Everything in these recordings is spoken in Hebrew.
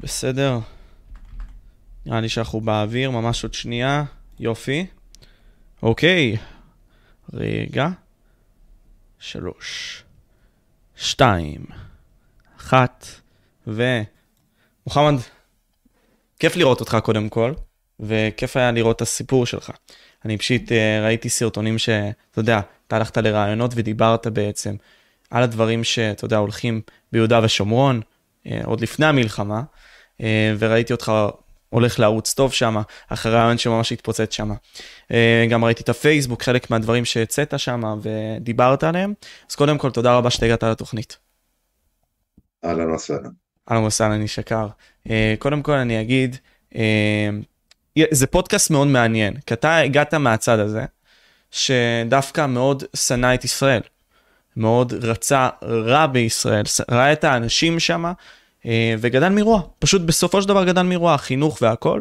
בסדר. נראה לי שאנחנו באוויר, ממש עוד שנייה. יופי. אוקיי. רגע. שלוש. שתיים. אחת. ו... מוחמד, כיף לראות אותך קודם כל, וכיף היה לראות את הסיפור שלך. אני פשוט אה, ראיתי סרטונים שאתה יודע, אתה הלכת לרעיונות ודיברת בעצם על הדברים שאתה יודע, הולכים ביהודה ושומרון, עוד לפני המלחמה, אה, וראיתי אותך הולך לערוץ טוב שם, אחרי רעיון שממש התפוצץ שם. גם ראיתי את הפייסבוק, חלק מהדברים שהצאת שם ודיברת עליהם, אז קודם כל תודה רבה שהגעת לתוכנית. אהלן וסהלן. אהלן וסהלן, איש יקר. קודם כל אני אגיד, זה פודקאסט מאוד מעניין, כי אתה הגעת מהצד הזה, שדווקא מאוד שנא את ישראל. מאוד רצה רע בישראל, ראה את האנשים שם אה, וגדל מרוע. פשוט בסופו של דבר גדל מרוע, החינוך והכל.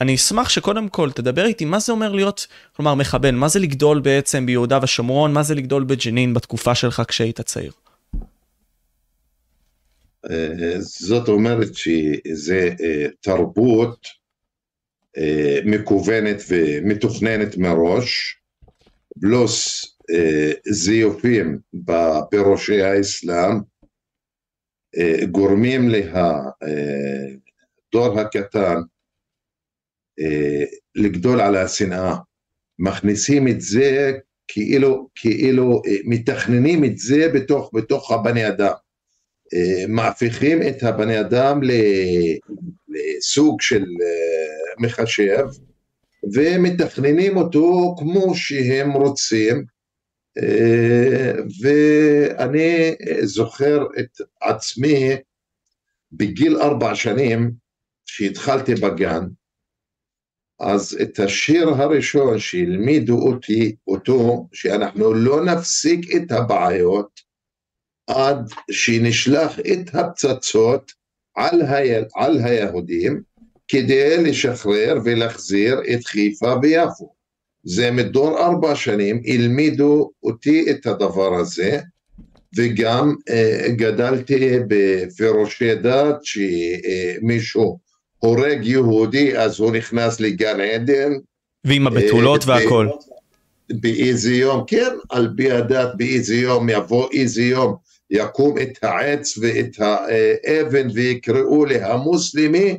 אני אשמח שקודם כל תדבר איתי מה זה אומר להיות, כלומר מחבל, מה זה לגדול בעצם ביהודה ושומרון, מה זה לגדול בג'נין בתקופה שלך כשהיית צעיר. אה, זאת אומרת שזה אה, תרבות מקוונת ומתוכננת מראש, פלוס זיופים בפירושי האסלאם גורמים לדור הקטן לגדול על השנאה, מכניסים את זה כאילו, כאילו מתכננים את זה בתוך, בתוך הבני אדם, מהפכים את הבני אדם לסוג של מחשב ומתכננים אותו כמו שהם רוצים. אה, ואני זוכר את עצמי בגיל ארבע שנים שהתחלתי בגן. אז את השיר הראשון שהלמידו אותי אותו שאנחנו לא נפסיק את הבעיות עד שנשלח את הפצצות על, ה... על היהודים כדי לשחרר ולהחזיר את חיפה ויפו זה מדור ארבע שנים, העמידו אותי את הדבר הזה, וגם אה, גדלתי בפירושי דת שמישהו הורג יהודי אז הוא נכנס לגן עדן. ועם הבתולות אה, והכל. באיזה יום, כן, על פי הדת באיזה יום יבוא איזה יום יקום את העץ ואת האבן ויקראו להמוסלמי נאי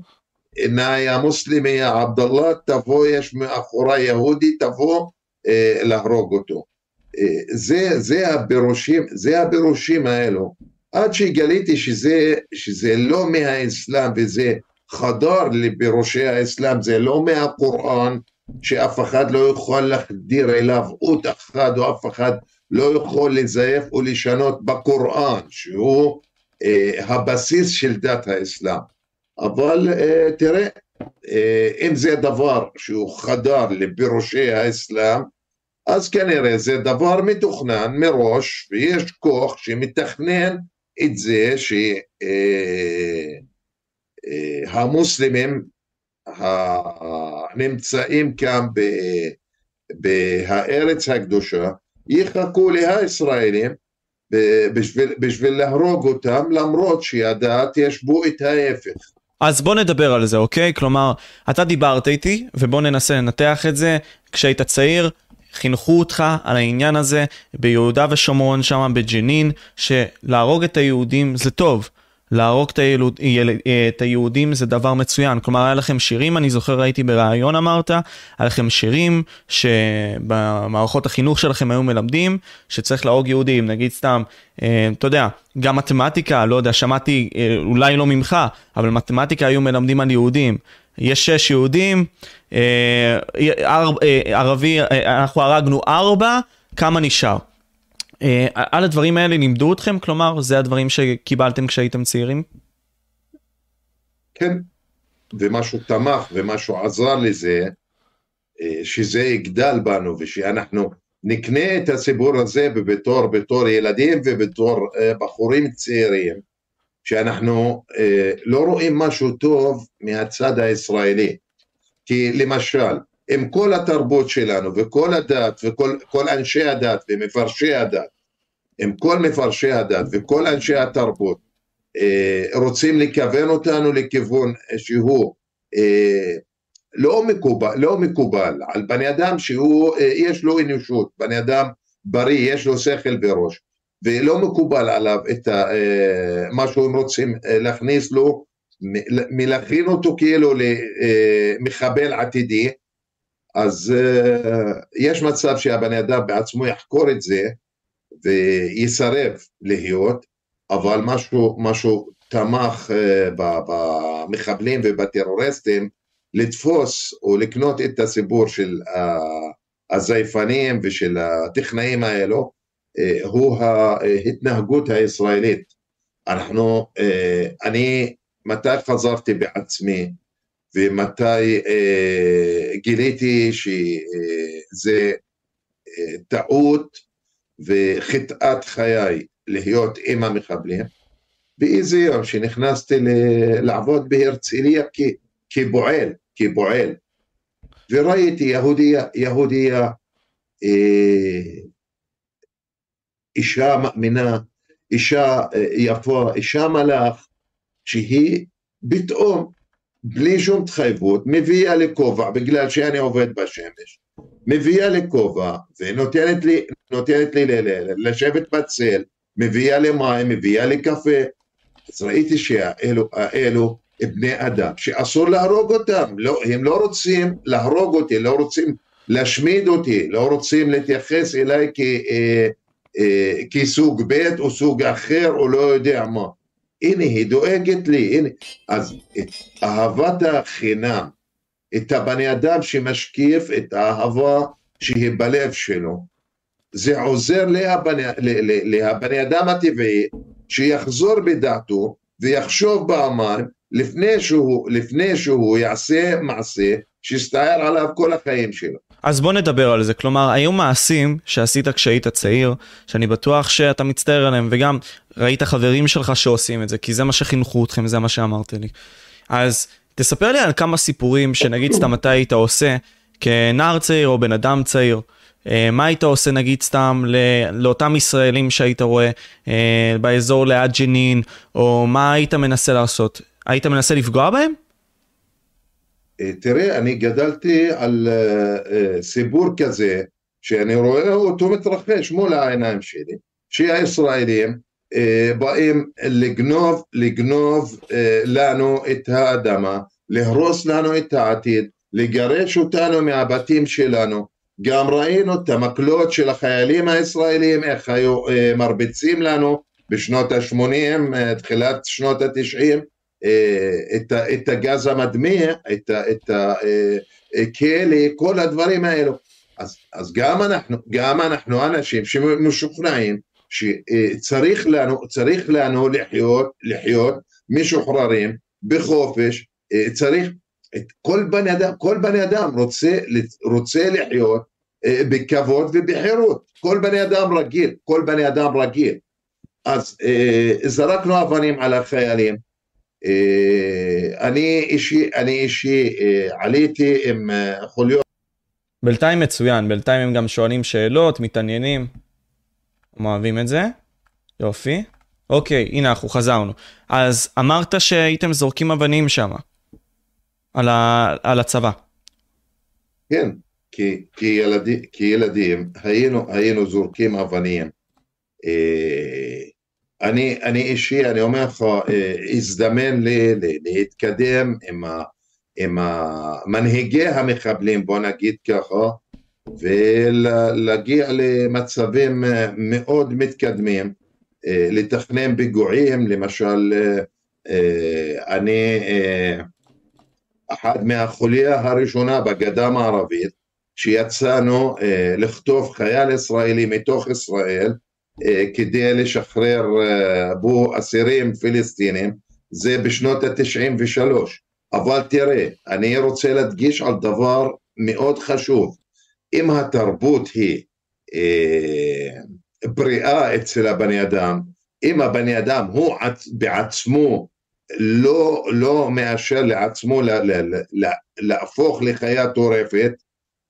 המוסלמי יא עבדאללה תבוא יש מאחורי יהודי תבוא אה, להרוג אותו. אה, זה, זה הפירושים זה הפירושים האלו. עד שגליתי שזה, שזה לא מהאסלאם וזה חדר לפירושי האסלאם זה לא מהקוראן שאף אחד לא יכול להחדיר אליו אות אחד או אף אחד לא יכול לזייף או לשנות בקוראן שהוא אה, הבסיס של דת האסלאם אבל uh, תראה, uh, אם זה דבר שהוא חדר לפירושי האסלאם, אז כנראה זה דבר מתוכנן מראש, ויש כוח שמתכנן את זה שהמוסלמים uh, הנמצאים כאן בארץ הקדושה יחכו לישראלים בשביל, בשביל להרוג אותם למרות שהדעת יש בו את ההפך. אז בוא נדבר על זה, אוקיי? כלומר, אתה דיברת איתי, ובוא ננסה לנתח את זה. כשהיית צעיר, חינכו אותך על העניין הזה ביהודה ושומרון, שם בג'נין, שלהרוג את היהודים זה טוב. להרוג את, הילוד, את היהודים זה דבר מצוין. כלומר, היה לכם שירים, אני זוכר, ראיתי בריאיון אמרת, היה לכם שירים שבמערכות החינוך שלכם היו מלמדים שצריך להרוג יהודים, נגיד סתם, אה, אתה יודע, גם מתמטיקה, לא יודע, שמעתי, אה, אולי לא ממך, אבל מתמטיקה היו מלמדים על יהודים. יש שש יהודים, אה, ערבי, אנחנו הרגנו ארבע, כמה נשאר? אה, על הדברים האלה לימדו אתכם? כלומר, זה הדברים שקיבלתם כשהייתם צעירים? כן, ומשהו תמך ומשהו עזר לזה, אה, שזה יגדל בנו ושאנחנו נקנה את הסיפור הזה בתור, בתור ילדים ובתור אה, בחורים צעירים, שאנחנו לא רואים משהו טוב מהצד הישראלי. כי למשל, עם כל התרבות שלנו וכל הדת וכל אנשי הדת ומפרשי הדת עם כל מפרשי הדת וכל אנשי התרבות רוצים לכוון אותנו לכיוון שהוא לא מקובל, לא מקובל על בני אדם שהוא, יש לו אנושות, בני אדם בריא, יש לו שכל וראש, ולא מקובל עליו את מה שהם רוצים להכניס לו, מלהכין אותו כאילו למחבל עתידי, אז יש מצב שהבני אדם בעצמו יחקור את זה ויסרב להיות, אבל משהו, משהו תמך במחבלים ובטרוריסטים לתפוס או לקנות את הסיפור של הזייפנים ושל הטכנאים האלו, הוא ההתנהגות הישראלית. אנחנו, אני, מתי חזרתי בעצמי ומתי גיליתי שזה טעות וחטאת חיי להיות עם המחבלים, באיזה יום שנכנסתי לעבוד בהרצליה כפועל, כפועל, וראיתי יהודיה, יהודיה, אה, אישה מאמינה, אישה אה, יפה, אישה מלאך, שהיא פתאום, בלי שום התחייבות, מביאה לי כובע, בגלל שאני עובד בשמש, מביאה לי כובע ונותנת לי, נותנת לי לשבת בצל, מביאה לי מים, מביאה לי קפה, אז ראיתי שהאלו האלו בני אדם, שאסור להרוג אותם, לא, הם לא רוצים להרוג אותי, לא רוצים להשמיד אותי, לא רוצים להתייחס אליי כ, אה, אה, כסוג ב' או סוג אחר או לא יודע מה. הנה, היא דואגת לי, הנה. אז אהבת החינם, את הבני אדם שמשקיף את האהבה שהיא בלב שלו, זה עוזר להבני, להבני אדם הטבעי שיחזור בדעתו ויחשוב פעמיים לפני לפני שהוא יעשה מעשה שיסתער עליו כל החיים שלו. אז בוא נדבר על זה, כלומר, היו מעשים שעשית כשהיית צעיר, שאני בטוח שאתה מצטער עליהם, וגם ראית חברים שלך שעושים את זה, כי זה מה שחינכו אתכם, זה מה שאמרת לי. אז תספר לי על כמה סיפורים שנגיד סתם אתה היית עושה כנער צעיר או בן אדם צעיר. אה, מה היית עושה נגיד סתם לאותם ישראלים שהיית רואה אה, באזור ליד ג'נין, או מה היית מנסה לעשות? היית מנסה לפגוע בהם? אה, תראה, אני גדלתי על סיפור כזה, שאני רואה אותו מתרחש מול העיניים שלי, שהישראלים באים לגנוב, לגנוב לנו את האדמה, להרוס לנו את העתיד, לגרש אותנו מהבתים שלנו, גם ראינו את המקלות של החיילים הישראלים, איך היו אה, מרביצים לנו בשנות ה-80, אה, תחילת שנות ה-90, אה, את, את הגז המדמיע, את, את הכלא, כל הדברים האלו. אז, אז גם אנחנו, גם אנחנו אנשים שמשוכנעים שצריך לנו, צריך לנו לחיות, לחיות משוחררים, בחופש, צריך את כל בני אדם, כל בני אדם רוצה, רוצה לחיות אה, בכבוד ובחירות, כל בני אדם רגיל, כל בני אדם רגיל. אז אה, זרקנו אבנים על החיילים, אה, אני אישי, אני אישי עליתי עם חוליות. בינתיים מצוין, בינתיים הם גם שואלים שאלות, מתעניינים. הם אוהבים את זה, יופי. אוקיי, הנה אנחנו חזרנו. אז אמרת שהייתם זורקים אבנים שם. על, ה, על הצבא. כן, כי, כי, ילדי, כי ילדים היינו, היינו זורקים אבנים. אה, אני, אני אישי, אני אומר לך, אה, הזדמן לי להתקדם עם, ה, עם מנהיגי המחבלים, בוא נגיד ככה, ולהגיע למצבים מאוד מתקדמים, אה, לתכנן פיגועים, למשל, אני אחת מהחוליה הראשונה בגדה המערבית שיצאנו אה, לכתוב חייל ישראלי מתוך ישראל אה, כדי לשחרר אה, בו אסירים פלסטינים. זה בשנות ה-93 אבל תראה אני רוצה להדגיש על דבר מאוד חשוב אם התרבות היא אה, בריאה אצל הבני אדם אם הבני אדם הוא בעצמו לא, לא מאשר לעצמו לה, לה, לה, להפוך לחיה טורפת,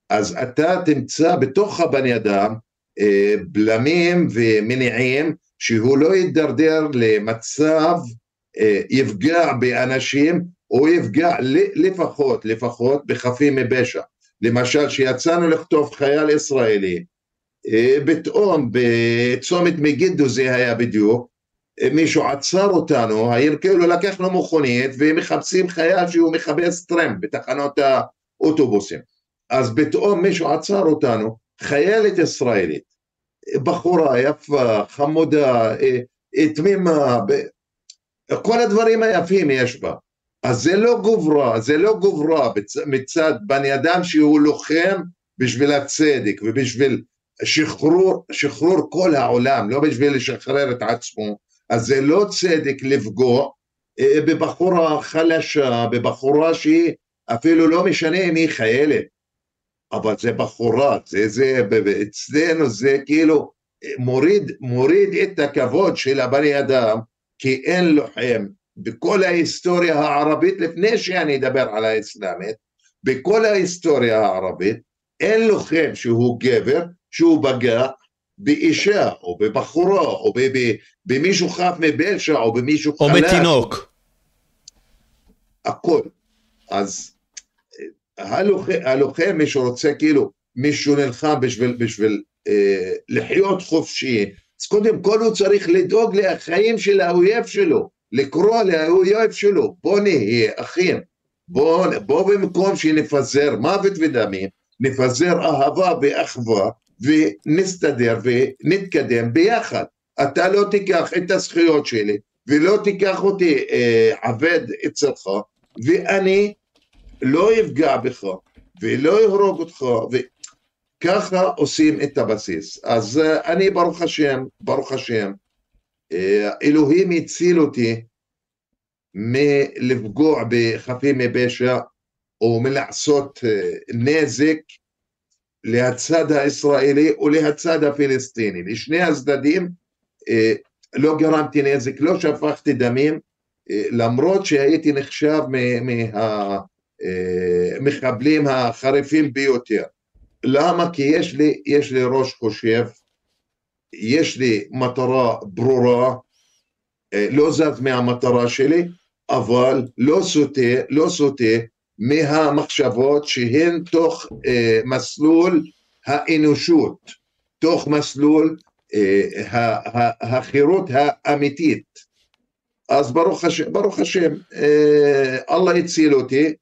אז אתה תמצא בתוך הבני אדם אה, בלמים ומניעים שהוא לא יידרדר למצב יפגע באנשים או יפגע לפחות, לפחות בחפים מפשע. למשל, כשיצאנו לכתוב חייל ישראלי, פתאום בצומת מגידו זה היה בדיוק, מישהו עצר אותנו, העיר כאילו לקחנו מכונית ומחפשים חייל שהוא מחפש טרמפ בתחנות האוטובוסים. אז פתאום מישהו עצר אותנו, חיילת ישראלית, בחורה יפה, חמודה, אה, אה, תמימה, כל הדברים היפים יש בה. אז זה לא גוברה, זה לא גוברה מצד בני אדם שהוא לוחם בשביל הצדק ובשביל שחרור, שחרור כל העולם, לא בשביל לשחרר את עצמו, אז זה לא צדק לפגוע אה, בבחורה חלשה, בבחורה שהיא אפילו לא משנה אם היא חיילת, אבל זה בחורה, זה, זה, אצלנו זה כאילו מוריד, מוריד את הכבוד של הבני אדם, כי אין לוחם בכל ההיסטוריה הערבית, לפני שאני אדבר על האסלאמית, בכל ההיסטוריה הערבית, אין לוחם שהוא גבר, שהוא בגע באישה, או בבחורה, או במישהו חף מפשע, או במישהו חלש. או בתינוק. הכל. אז הלוחם, הלוחם מי שרוצה כאילו, מישהו נלחם בשביל, בשביל אה, לחיות חופשי, אז קודם כל הוא צריך לדאוג לחיים של האויב שלו, לקרוא לאויב שלו, בוא נהיה אחים, בוא, בוא במקום שנפזר מוות ודמים, נפזר אהבה ואחווה ונסתדר ונתקדם ביחד. אתה לא תיקח את הזכויות שלי ולא תיקח אותי אה, עבד אצלך ואני לא יפגע בך ולא יהרוג אותך וככה עושים את הבסיס. אז אה, אני ברוך השם, ברוך השם, אלוהים הציל אותי מלפגוע בחפים מפשע או מלעשות אה, נזק להצד הישראלי ולהצד הפלסטיני. לשני הצדדים לא גרמתי נזק, לא שפכתי דמים, למרות שהייתי נחשב מהמחבלים החריפים ביותר. למה? כי יש לי, יש לי ראש חושב, יש לי מטרה ברורה, לא זז מהמטרה שלי, אבל לא סוטה, לא סוטה מהמחשבות שהן תוך אה, מסלול האנושות, תוך מסלול אה, החירות האמיתית. אז ברוך השם, ברוך השם, אה, אללה הציל אותי.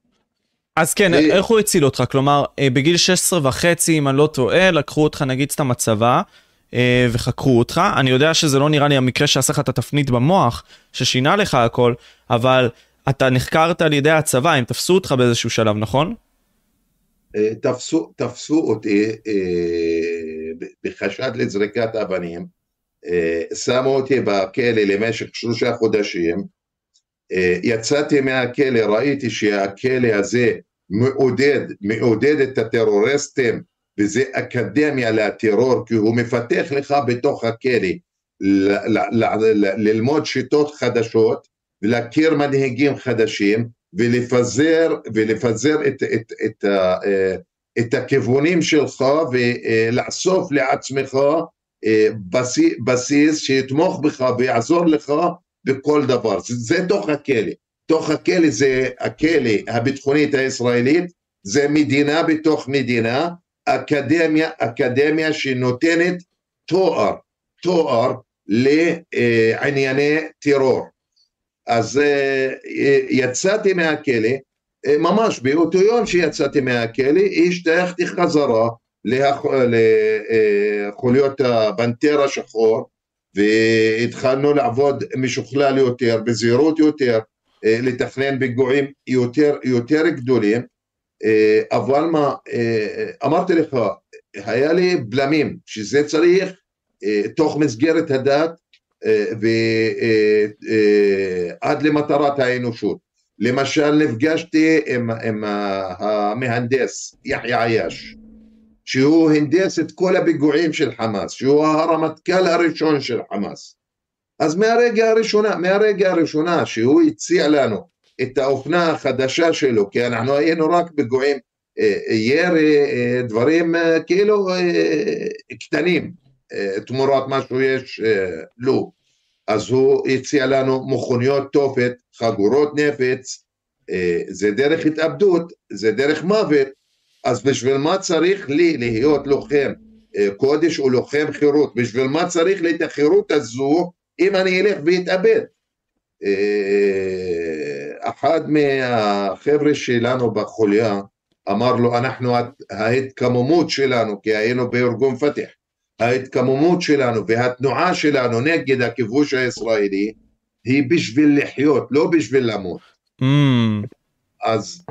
אז כן, ו... איך הוא הציל אותך? כלומר, אה, בגיל 16 וחצי, אם אני לא טועה, לקחו אותך נגיד סתם הצבא, אה, וחקרו אותך. אני יודע שזה לא נראה לי המקרה שעשה לך את התפנית במוח, ששינה לך הכל, אבל אתה נחקרת על ידי הצבא, הם תפסו אותך באיזשהו שלב, נכון? תפסו, תפסו אותי בחשד לזריקת אבנים. שמו אותי בכלא למשך שלושה חודשים, יצאתי מהכלא, ראיתי שהכלא הזה מעודד, מעודד את הטרוריסטים וזה אקדמיה לטרור כי הוא מפתח לך בתוך הכלא ללמוד שיטות חדשות ולהכיר מנהיגים חדשים ולפזר, ולפזר את, את, את, את הכיוונים שלך ולאסוף לעצמך בסיס שיתמוך בך ויעזור לך בכל דבר, זה, זה תוך הכלא, תוך הכלא זה הכלא הביטחונית הישראלית, זה מדינה בתוך מדינה, אקדמיה, אקדמיה שנותנת תואר, תואר לענייני טרור. אז אה, יצאתי מהכלא, אה, ממש באותו יום שיצאתי מהכלא, השתייכתי חזרה לחוליות הבנטר השחור והתחלנו לעבוד משוכלל יותר, בזהירות יותר, אה, לתכנן פיגועים יותר, יותר גדולים, אה, אבל מה, אה, אמרתי לך, היה לי בלמים, שזה צריך תוך מסגרת הדת ועד למטרת האנושות. למשל נפגשתי עם, עם המהנדס יחיא עייש שהוא הנדס את כל הפיגועים של חמאס, שהוא הרמטכ"ל הראשון של חמאס. אז מהרגע הראשונה, מהרגע הראשונה שהוא הציע לנו את האופנה החדשה שלו, כי אנחנו היינו רק פיגועים, אה, ירי, אה, דברים אה, כאילו קטנים, תמורת מה שיש לו. אז הוא הציע לנו מכוניות תופת, חגורות נפץ, אה, זה דרך התאבדות, זה דרך מוות, אז בשביל מה צריך לי להיות לוחם אה, קודש או לוחם חירות? בשביל מה צריך לי את החירות הזו אם אני אלך ואתאבד? אה, אחד מהחבר'ה שלנו בחוליה אמר לו, אנחנו, ההתקממות שלנו, כי היינו בארגון פתח, ההתקממות שלנו והתנועה שלנו נגד הכיבוש הישראלי היא בשביל לחיות, לא בשביל למות. Mm. אז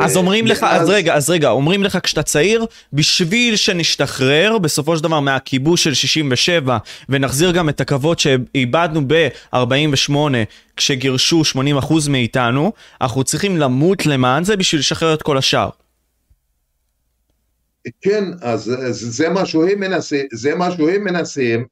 אז אומרים לך, אז רגע, אז רגע, אומרים לך כשאתה צעיר, בשביל שנשתחרר בסופו של דבר מהכיבוש של 67 ונחזיר גם את הכבוד שאיבדנו ב-48 כשגירשו 80% מאיתנו, אנחנו צריכים למות למען זה בשביל לשחרר את כל השאר. כן, אז זה מה שהם מנסים, זה מה שהם מנסים,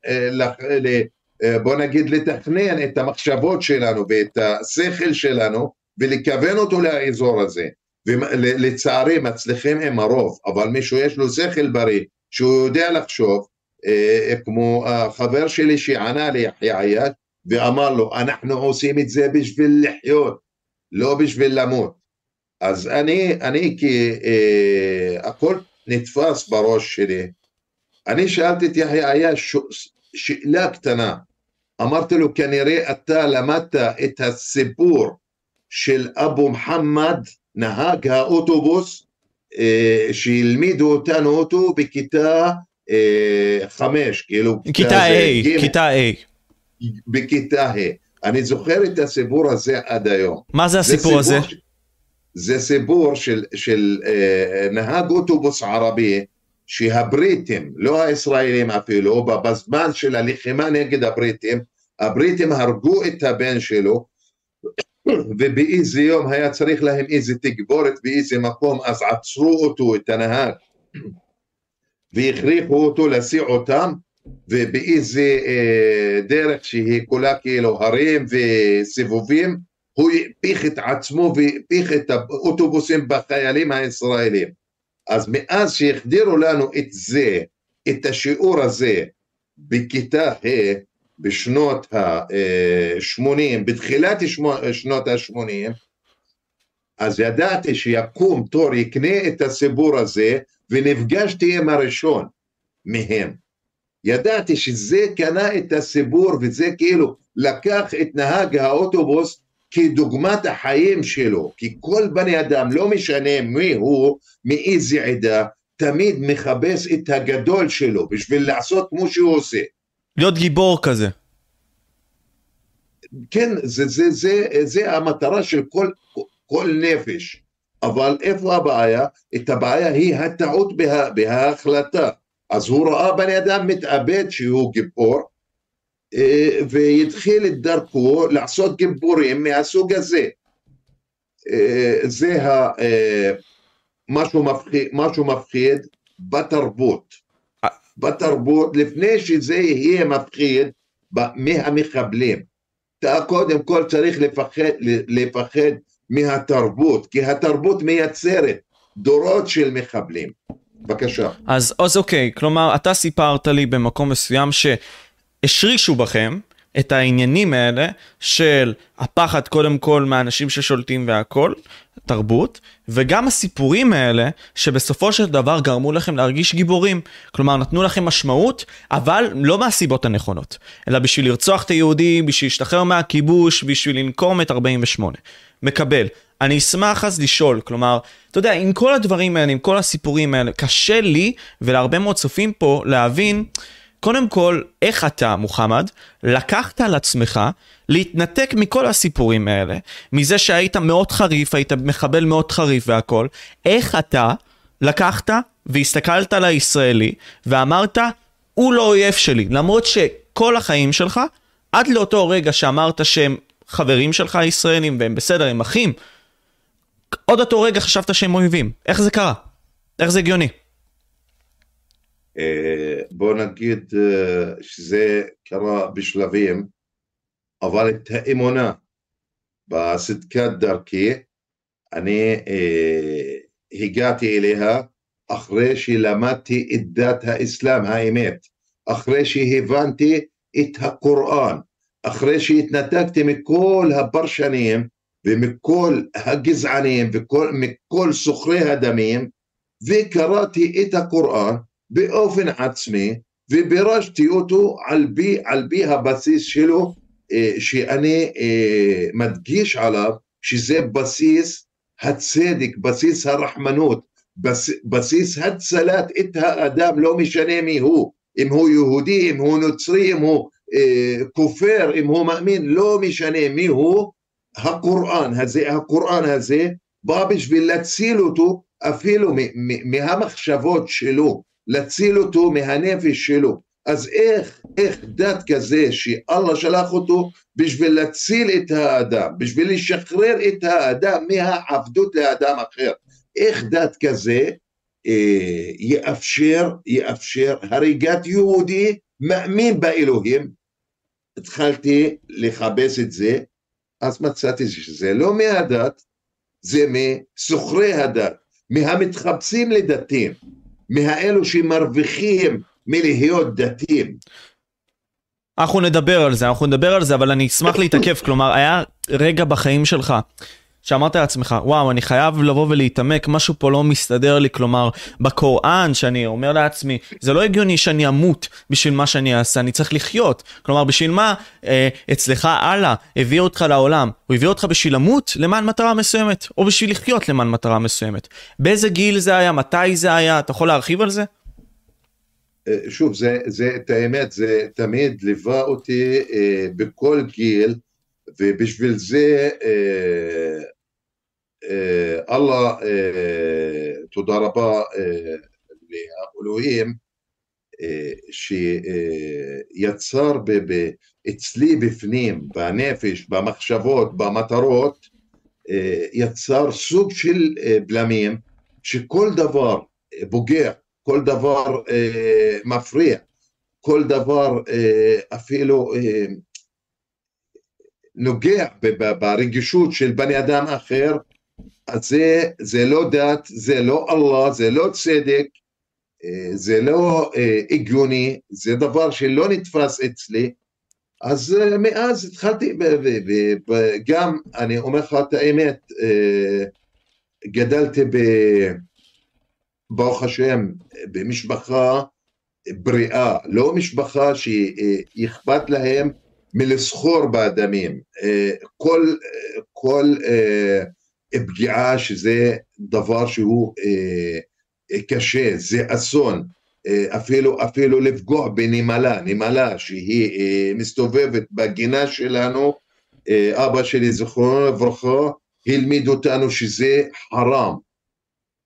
אה, בוא נגיד לתכנן את המחשבות שלנו ואת השכל שלנו ולכוון אותו לאזור הזה. ולצערי מצליחים עם הרוב, אבל מישהו יש לו שכל בריא, שהוא יודע לחשוב, אה, כמו החבר שלי שענה ליחיא עיאש, ואמר לו, אנחנו עושים את זה בשביל לחיות, לא בשביל למות. אז אני, אני כי אה, הכל נתפס בראש שלי. אני שאלתי את יחיא עיאש שאלה קטנה, אמרתי לו, כנראה אתה למדת את הסיפור של אבו מוחמד, נהג האוטובוס, אה, שהלמידו אותנו אותו בכיתה אה, חמש, כאילו... כיתה A, כיתה A. בכיתה ה'. אני זוכר את הסיפור הזה עד היום. מה זה הסיפור הזה? זה סיפור של, של אה, נהג אוטובוס ערבי שהבריטים, לא הישראלים אפילו, בזמן של הלחימה נגד הבריטים, הבריטים הרגו את הבן שלו ובאיזה יום היה צריך להם איזה תגבורת באיזה מקום, אז עצרו אותו, את הנהג, והכריחו אותו להסיע אותם, ובאיזה אה, דרך שהיא כולה כאילו הרים וסיבובים, הוא הפיך את עצמו והפיך את האוטובוסים בחיילים הישראלים. אז מאז שהחדירו לנו את זה, את השיעור הזה, בכיתה ה', בשנות ה-80, בתחילת שנות ה-80, אז ידעתי שיקום תור יקנה את הסיפור הזה, ונפגשתי עם הראשון מהם. ידעתי שזה קנה את הסיפור, וזה כאילו לקח את נהג האוטובוס כדוגמת החיים שלו, כי כל בני אדם, לא משנה מי הוא, מאיזה עדה, תמיד מחפש את הגדול שלו בשביל לעשות כמו שהוא עושה. להיות גיבור כזה. כן, זה, זה, זה, זה המטרה של כל, כל נפש. אבל איפה הבעיה? את הבעיה היא הטעות בה, בהחלטה. אז הוא ראה בני אדם מתאבד שהוא גיבור, אה, והתחיל את דרכו לעשות גיבורים מהסוג הזה. אה, זה אה, משהו מפחיד, משהו מפחיד בתרבות. בתרבות, לפני שזה יהיה מפחיד מהמחבלים. קודם כל צריך לפחד, לפחד מהתרבות, כי התרבות מייצרת דורות של מחבלים. בבקשה. אז, אז אוקיי, כלומר, אתה סיפרת לי במקום מסוים שהשרישו בכם את העניינים האלה של הפחד קודם כל מהאנשים ששולטים והכל, תרבות, וגם הסיפורים האלה שבסופו של דבר גרמו לכם להרגיש גיבורים. כלומר, נתנו לכם משמעות, אבל לא מהסיבות הנכונות, אלא בשביל לרצוח את היהודים, בשביל להשתחרר מהכיבוש, בשביל לנקום את 48. מקבל. אני אשמח אז לשאול, כלומר, אתה יודע, עם כל הדברים האלה, עם כל הסיפורים האלה, קשה לי ולהרבה מאוד צופים פה להבין קודם כל, איך אתה, מוחמד, לקחת על עצמך להתנתק מכל הסיפורים האלה, מזה שהיית מאוד חריף, היית מחבל מאוד חריף והכל, איך אתה לקחת והסתכלת על הישראלי ואמרת, הוא לא אויב שלי, למרות שכל החיים שלך, עד לאותו רגע שאמרת שהם חברים שלך הישראלים והם בסדר, הם אחים, עוד אותו רגע חשבת שהם אויבים. איך זה קרה? איך זה הגיוני? אה, בוא נגיד אה, שזה קרה בשלבים, אבל את האמונה בצדקת דרכי, אני אה, הגעתי אליה אחרי שלמדתי את דת האסלאם, האמת, אחרי שהבנתי את הקוראן, אחרי שהתנתקתי מכל הפרשנים ומכל הגזענים ומכל סוחרי הדמים, וקראתי את הקוראן באופן עצמי, ובירשתי אותו על פי, על פי הבסיס שלו, אה, שאני אה, מדגיש עליו, שזה בסיס הצדק, בסיס הרחמנות, בסיס הצלת את האדם, לא משנה מי הוא, אם הוא יהודי, אם הוא נוצרי, אם הוא אה, כופר, אם הוא מאמין, לא משנה מי הוא, הקוראן הזה, הקוראן הזה בא בשביל להציל אותו אפילו מהמחשבות שלו, להציל אותו מהנפש שלו. אז איך, איך דת כזה שאללה שלח אותו בשביל להציל את האדם, בשביל לשחרר את האדם מהעבדות לאדם אחר, איך דת כזה אה, יאפשר, יאפשר הריגת יהודי מאמין באלוהים, התחלתי לחפש את זה, אז מצאתי שזה לא מהדת, זה מסוחרי הדת, מהמתחפשים לדתיים, מהאלו שמרוויחים מלהיות דתיים. אנחנו נדבר על זה, אנחנו נדבר על זה, אבל אני אשמח להתעכב, כלומר, היה רגע בחיים שלך שאמרת לעצמך, וואו, אני חייב לבוא ולהתעמק, משהו פה לא מסתדר לי, כלומר, בקוראן, שאני אומר לעצמי, זה לא הגיוני שאני אמות בשביל מה שאני אעשה, אני צריך לחיות. כלומר, בשביל מה אה, אצלך אללה הביא אותך לעולם? הוא הביא אותך בשביל למות למען מטרה מסוימת, או בשביל לחיות למען מטרה מסוימת. באיזה גיל זה היה? מתי זה היה? אתה יכול להרחיב על זה? אה, שוב, זה, זה, את האמת, זה תמיד ליווה אותי אה, בכל גיל, ובשביל זה אה, אה, אללה, אה, תודה רבה אה, לאלוהים, שיצר אצלי בפנים, בנפש, במחשבות, במטרות, יצר סוג של בלמים, שכל דבר פוגע, כל דבר מפריע, כל דבר אפילו נוגע ברגישות של בני אדם אחר, אז זה, זה לא דת, זה לא אללה, זה לא צדק, אה, זה לא אה, הגיוני, זה דבר שלא נתפס אצלי, אז אה, מאז התחלתי, וגם, אני אומר לך את האמת, גדלתי ב... ברוך השם, במשפחה בריאה, לא משפחה שאכפת להם מלסחור באדמים. כל, כל פגיעה שזה דבר שהוא אה, אה, קשה, זה אסון, אה, אפילו, אפילו לפגוע בנמלה, נמלה שהיא אה, מסתובבת בגינה שלנו, אה, אבא שלי זכרונו לברכה, העמיד אותנו שזה חרם,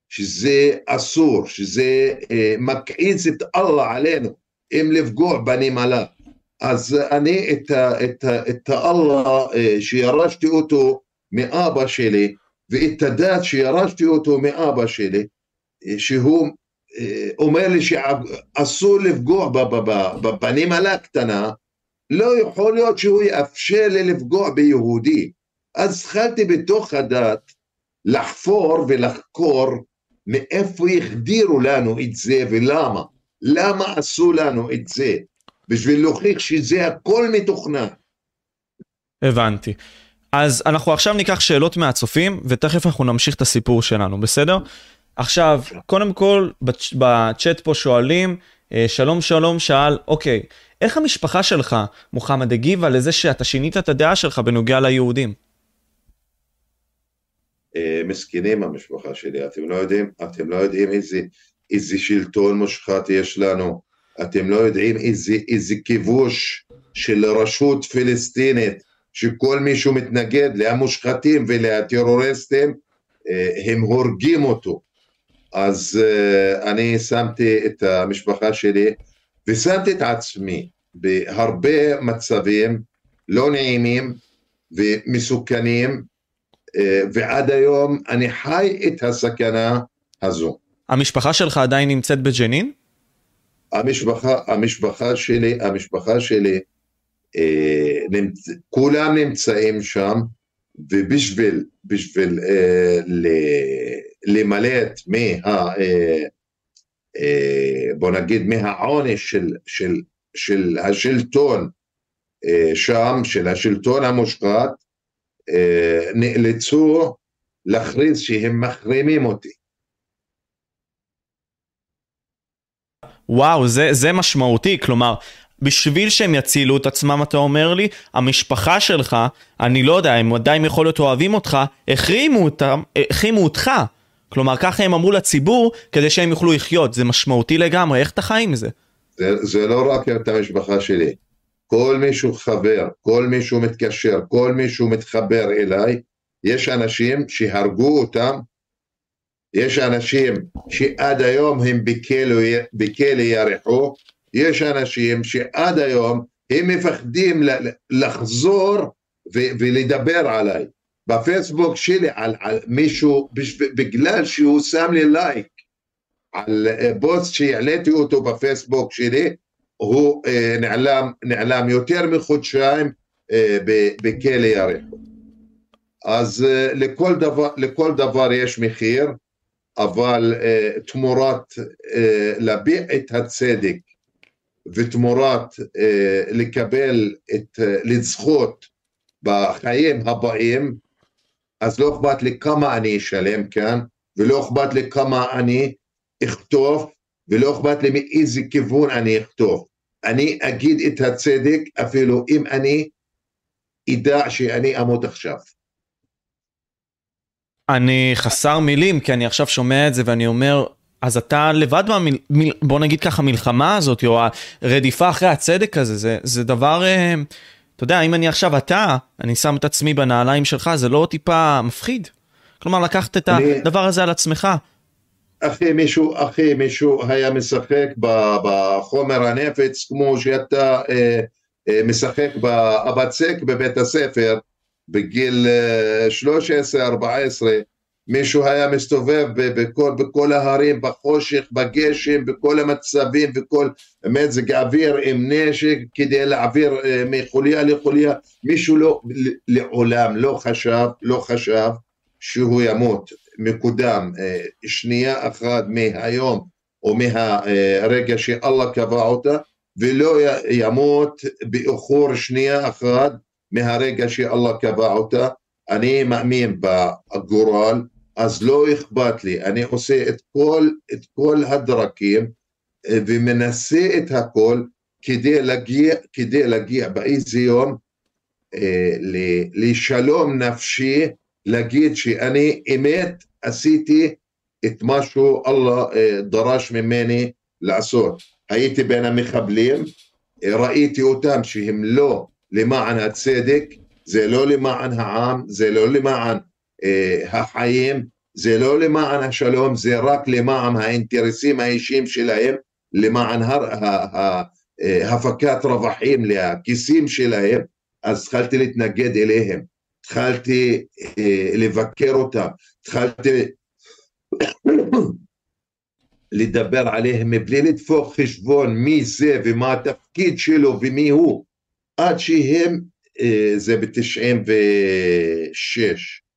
שזה אסור, שזה אה, מכעיס את אללה עלינו, אם לפגוע בנמלה. אז אני את האללה אה, שירשתי אותו מאבא שלי, ואת הדת שירשתי אותו מאבא שלי, שהוא אה, אומר לי שאסור לפגוע בנמלה הקטנה, לא יכול להיות שהוא יאפשר לי לפגוע ביהודי. אז התחלתי בתוך הדת לחפור ולחקור מאיפה החדירו לנו את זה ולמה. למה עשו לנו את זה? בשביל להוכיח שזה הכל מתוכנן. הבנתי. אז אנחנו עכשיו ניקח שאלות מהצופים, ותכף אנחנו נמשיך את הסיפור שלנו, בסדר? עכשיו, קודם כל, בצ'אט פה שואלים, אה, שלום שלום שאל, אוקיי, איך המשפחה שלך, מוחמד, הגיבה לזה שאתה שינית את הדעה שלך בנוגע ליהודים? אה, מסכנים המשפחה שלי, אתם לא יודעים, אתם לא יודעים איזה, איזה שלטון מושחת יש לנו, אתם לא יודעים איזה, איזה כיבוש של רשות פלסטינית שכל מי שמתנגד למושחתים ולטרוריסטים אה, הם הורגים אותו אז אה, אני שמתי את המשפחה שלי ושמתי את עצמי בהרבה מצבים לא נעימים ומסוכנים אה, ועד היום אני חי את הסכנה הזו. המשפחה שלך עדיין נמצאת בג'נין? המשפחה, המשפחה שלי, המשפחה שלי אה, נמצ... כולם נמצאים שם, ובשביל בשביל, אה, למלט מה... אה, אה, בוא נגיד מהעונש של, של, של השלטון שם, של השלטון המושחת, נאלצו להכריז שהם מחרימים אותי. וואו, זה, זה משמעותי, כלומר, בשביל שהם יצילו את עצמם, אתה אומר לי, המשפחה שלך, אני לא יודע, הם עדיין יכול להיות אוהבים אותך, החרימו אותם, החרימו אותך. כלומר, ככה הם אמרו לציבור, כדי שהם יוכלו לחיות. זה משמעותי לגמרי, איך אתה חי עם זה? זה, זה לא רק את המשפחה שלי. כל מישהו חבר, כל מישהו מתקשר, כל מישהו מתחבר אליי, יש אנשים שהרגו אותם, יש אנשים שעד היום הם בכלא ירחו, יש אנשים שעד היום הם מפחדים לחזור ולדבר עליי. בפייסבוק שלי על, על מישהו בגלל שהוא שם לי לייק על פוסט שהעליתי אותו בפייסבוק שלי, הוא אה, נעלם, נעלם יותר מחודשיים אה, בכלא ירחו. אז אה, לכל דבר, לכל דבר יש מחיר, אבל uh, תמורת uh, להביע את הצדק ותמורת uh, לקבל את, uh, לזכות בחיים הבאים, אז לא אכפת לי כמה אני אשלם כאן, ולא אכפת לי כמה אני אכתוב, ולא אכפת לי מאיזה כיוון אני אכתוב. אני אגיד את הצדק אפילו אם אני אדע שאני אמות עכשיו. אני חסר מילים, כי אני עכשיו שומע את זה ואני אומר, אז אתה לבד מהמיל... בוא נגיד ככה, מלחמה הזאת, או הרדיפה אחרי הצדק הזה, זה, זה דבר, אה, אתה יודע, אם אני עכשיו אתה, אני שם את עצמי בנעליים שלך, זה לא טיפה מפחיד? כלומר, לקחת את אני... הדבר הזה על עצמך. אחי מישהו, אחי מישהו היה משחק בחומר הנפץ כמו שאתה אה, אה, משחק בבצק בבית הספר, בגיל 13-14 אה, מישהו היה מסתובב בכל, בכל ההרים, בחושך, בגשם, בכל המצבים, בכל מזג האוויר עם נשק כדי להעביר אה, מחוליה לחוליה, מישהו לא, לעולם לא חשב, לא חשב שהוא ימות. מקודם אה, שנייה אחת מהיום או מהרגע שאללה קבע אותה ולא ימות באיחור שנייה אחת מהרגע שאללה קבע אותה, אני מאמין בגורל, אז לא אכפת לי, אני עושה את כל, את כל הדרכים אה, ומנסה את הכל כדי להגיע, כדי להגיע באיזה יום אה, לשלום נפשי, להגיד שאני אמת עשיתי את מה שאללה אה, דרש ממני לעשות. הייתי בין המחבלים, אה, ראיתי אותם שהם לא למען הצדק, זה לא למען העם, זה לא למען החיים, זה לא למען השלום, זה רק למען האינטרסים האישיים שלהם, למען אה, הפקת רווחים לכיסים שלהם, אז התחלתי להתנגד אליהם, התחלתי אה, לבקר אותם, התחלתי לדבר עליהם מבלי לדפוק חשבון מי זה ומה התפקיד שלו ומי הוא. עד שהם, אה, זה ב-96, אה,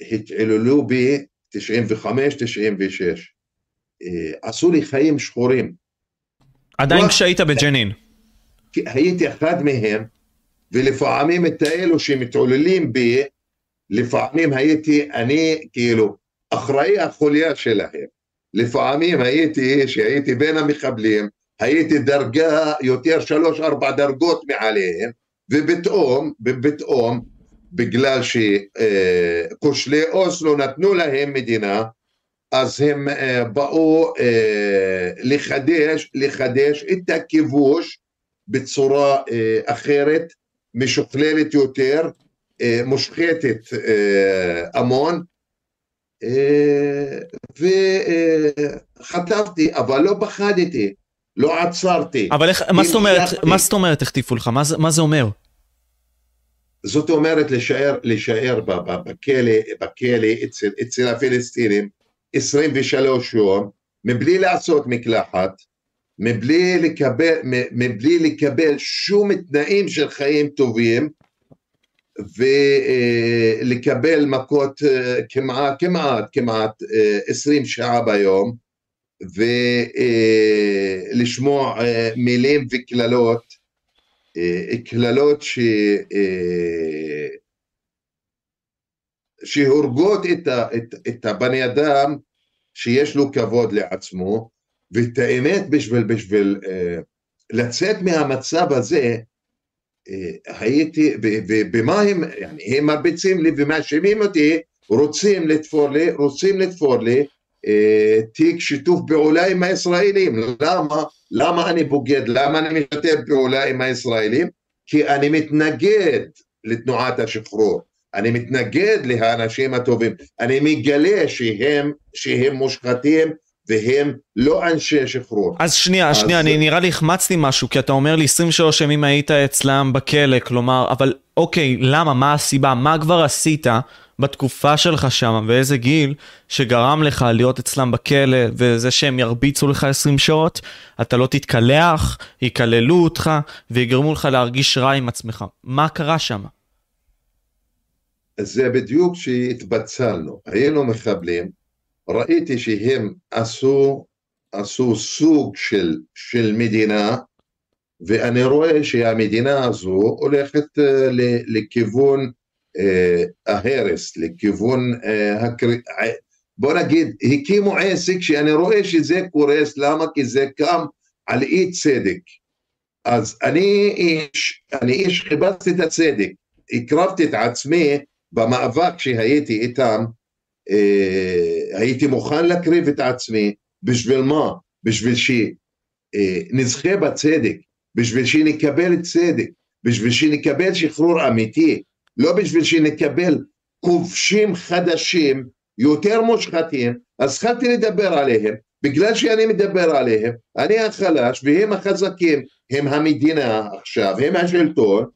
התעללו בי, 95, 96, אה, עשו לי חיים שחורים. עדיין כשהיית בג'נין. הייתי אחד מהם, ולפעמים את האלו שמתעוללים בי, לפעמים הייתי אני כאילו אחראי החוליה שלהם. לפעמים הייתי, שהייתי בין המחבלים, הייתי דרגה יותר שלוש ארבע דרגות מעליהם ופתאום, ופתאום בגלל שכושלי אוסלו נתנו להם מדינה אז הם אה, באו אה, לחדש, לחדש את הכיבוש בצורה אה, אחרת, משוכללת יותר, מושחתת המון וחטפתי אבל לא פחדתי לא עצרתי. אבל איך, מה זאת אומרת, מה זאת אומרת החטיפו לך? מה, מה זה אומר? זאת אומרת להישאר, בכלא, בכלא אצל, אצל הפלסטינים 23 יום, מבלי לעשות מקלחת, מבלי לקבל, מבלי לקבל שום תנאים של חיים טובים, ולקבל מכות אה, כמעט, כמעט, כמעט 20 אה, שעה ביום, ולשמוע אה, מילים וקללות קללות ש... שהורגות את, ה, את, את הבני אדם שיש לו כבוד לעצמו, ואת האמת בשביל, בשביל uh, לצאת מהמצב הזה, uh, הייתי, ובמה הם, הם מרביצים לי ומאשימים אותי, רוצים לתפור לי, רוצים לתפור לי תיק שיתוף פעולה עם הישראלים, למה? למה אני בוגד? למה אני משתף פעולה עם הישראלים? כי אני מתנגד לתנועת השחרור. אני מתנגד לאנשים הטובים, אני מגלה שהם, שהם מושחתים והם לא אנשי שחרור. אז שנייה, אז... שנייה, אני נראה לי החמצתי משהו, כי אתה אומר לי 23 ימים היית אצלם בכלא, כלומר, אבל אוקיי, למה, מה הסיבה, מה כבר עשית בתקופה שלך שם, ואיזה גיל שגרם לך להיות אצלם בכלא, וזה שהם ירביצו לך 20 שעות, אתה לא תתקלח, יקללו אותך, ויגרמו לך להרגיש רע עם עצמך. מה קרה שם? זה בדיוק שהתבצלנו, היינו מחבלים, ראיתי שהם עשו, עשו סוג של, של מדינה, ואני רואה שהמדינה הזו הולכת uh, לכיוון ההרס, לכיוון uh, הקר... בוא נגיד, הקימו עסק שאני רואה שזה קורס, למה? כי זה קם על אי צדק. אז אני איש, אני איש חיפשתי את הצדק, הקרבתי את עצמי במאבק שהייתי איתם, אה, הייתי מוכן להקריב את עצמי, בשביל מה? בשביל שנזכה אה, בצדק, בשביל שנקבל צדק, בשביל שנקבל שחרור אמיתי, לא בשביל שנקבל כובשים חדשים, יותר מושחתים, אז התחלתי לדבר עליהם, בגלל שאני מדבר עליהם, אני החלש והם החזקים, הם המדינה עכשיו, הם השלטון,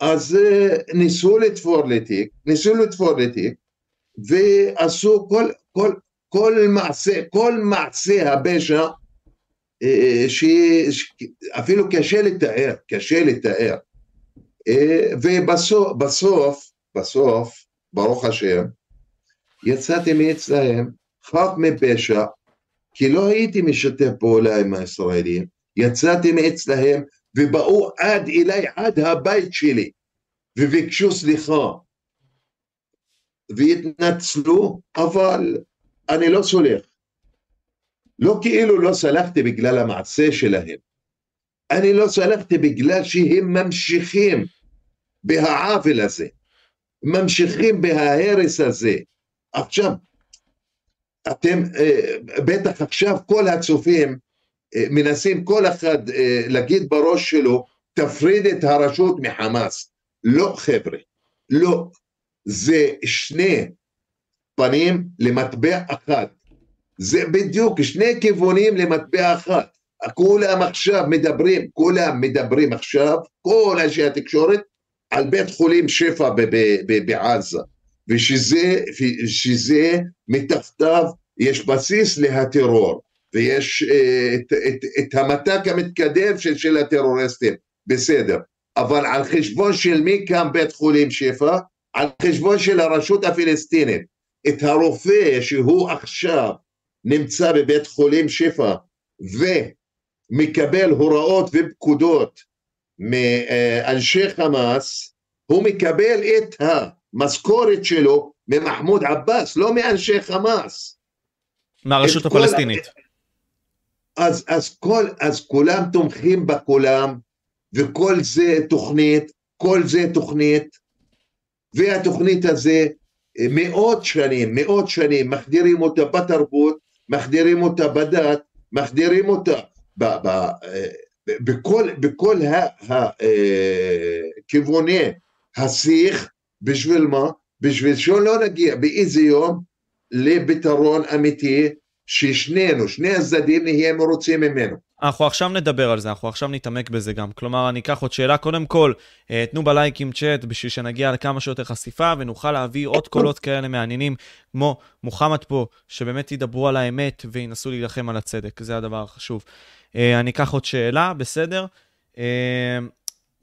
אז אה, ניסו לתפור לי תיק, ניסו לתפור לי תיק, ועשו כל, כל, כל מעשה, כל מעשה הפשע אה, שאפילו קשה לתאר, קשה לתאר. אה, ובסוף, בסוף, בסוף, ברוך השם, יצאתי מאצלהם חף מפשע, כי לא הייתי משתף פעולה עם הישראלים, יצאתי מאצלהם ובאו עד אליי, עד הבית שלי, וביקשו סליחה, והתנצלו, אבל אני לא סולח. לא כאילו לא סלחתי בגלל המעשה שלהם, אני לא סלחתי בגלל שהם ממשיכים בהעוול הזה, ממשיכים בהרס הזה. עכשיו, אתם, אה, בטח עכשיו כל הצופים אה, מנסים כל אחד אה, להגיד בראש שלו, תפריד את הרשות מחמאס. לא חבר'ה, לא. זה שני פנים למטבע אחת. זה בדיוק שני כיוונים למטבע אחת. כולם עכשיו מדברים, כולם מדברים עכשיו, כל אנשי התקשורת, על בית חולים שפע בעזה, ושזה, ושזה מתחתיו יש בסיס להטרור. ויש אה, את, את, את המתק המתקדם של, של הטרוריסטים, בסדר, אבל על חשבון של מי קם בית חולים שפע? על חשבון של הרשות הפלסטינית. את הרופא שהוא עכשיו נמצא בבית חולים שפע ומקבל הוראות ופקודות מאנשי חמאס, הוא מקבל את המשכורת שלו ממחמוד עבאס, לא מאנשי חמאס. מהרשות הפלסטינית. כל... אז, אז, כל, אז כולם תומכים בכולם, וכל זה תוכנית, כל זה תוכנית, והתוכנית הזה מאות שנים, מאות שנים, מחדירים אותה בתרבות, מחדירים אותה בדת, מחדירים אותה ב, ב, בכל, בכל הכיווני אה, השיח, בשביל מה? בשביל שלא נגיע באיזה יום לפתרון אמיתי ששנינו, שני הצדדים נהיה מרוצים ממנו. אנחנו עכשיו נדבר על זה, אנחנו עכשיו נתעמק בזה גם. כלומר, אני אקח עוד שאלה. קודם כל, אה, תנו בלייקים צ'אט בשביל שנגיע לכמה שיותר חשיפה ונוכל להביא עוד קולות כאלה מעניינים, כמו מוחמד פה, שבאמת ידברו על האמת וינסו להילחם על הצדק, זה הדבר החשוב. אה, אני אקח עוד שאלה, בסדר?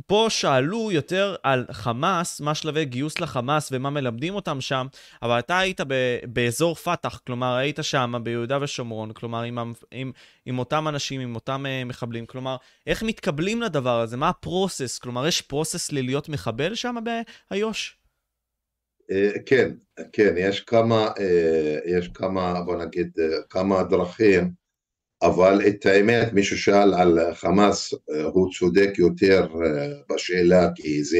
פה שאלו יותר על חמאס, מה שלבי גיוס לחמאס ומה מלמדים אותם שם, אבל אתה היית ב- באזור פת"ח, כלומר היית שם ביהודה ושומרון, כלומר עם, עם, עם אותם אנשים, עם אותם uh, מחבלים, כלומר איך מתקבלים לדבר הזה, מה הפרוסס, כלומר יש פרוסס ללהיות מחבל שם באיו"ש? אה, כן, כן, יש כמה, אה, יש כמה, בוא נגיד, כמה דרכים. אבל את האמת, מי ששאל על חמאס, אה, הוא צודק יותר אה, בשאלה, כי זו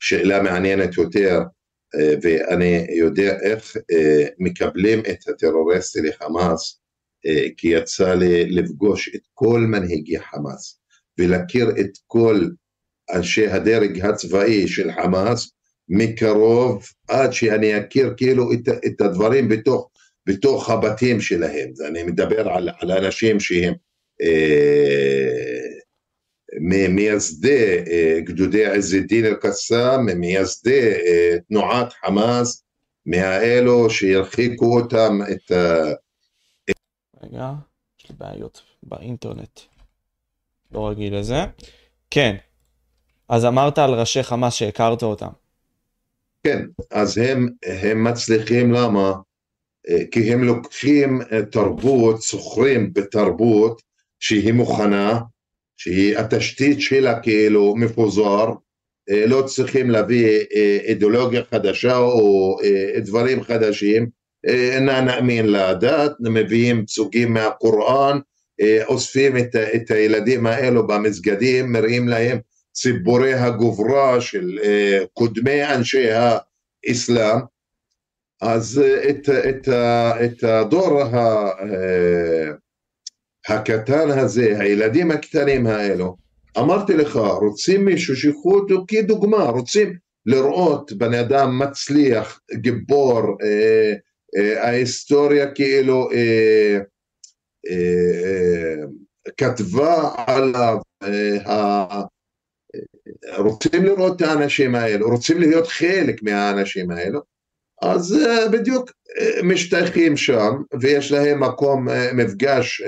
שאלה מעניינת יותר, אה, ואני יודע איך מקבלים את הטרוריסטי לחמאס, כי יצא לי לפגוש את כל מנהיגי חמאס, ולהכיר את כל אנשי הדרג הצבאי של חמאס מקרוב, עד שאני אכיר כאילו את, את הדברים בתוך בתוך הבתים שלהם, אני מדבר על, על אנשים שהם אה, מייסדי אה, גדודי עז א-דין אל-קסאם, מייסדי אה, תנועת חמאס, מהאלו שהרחיקו אותם את ה... רגע, יש לי בעיות באינטרנט. לא רגיל לזה. כן, אז אמרת על ראשי חמאס שהכרת אותם. כן, אז הם, הם מצליחים למה? אה, כי הם לוקחים אה, תרבות, סוחרים בתרבות שהיא מוכנה, שהיא התשתית שלה כאילו מפוזר, אה, לא צריכים להביא אידיאולוגיה חדשה או דברים חדשים, אינה נאמין לדת, מביאים פסוקים מהקוראן, אוספים את, את הילדים האלו במסגדים, מראים להם ציבורי הגוברה של קודמי אנשי האסלאם, אז אה, את, את, את הדור ה, אה, הקטן הזה, הילדים הקטנים האלו, אמרתי לך, רוצים מישהו שיקחו אותו כדוגמה, רוצים לראות בן אדם מצליח, גיבור, אה, אה, ההיסטוריה כאילו אה, אה, כתבה עליו, אה, רוצים לראות את האנשים האלו, רוצים להיות חלק מהאנשים האלו, אז אה, בדיוק אה, משתייכים שם ויש להם מקום אה, מפגש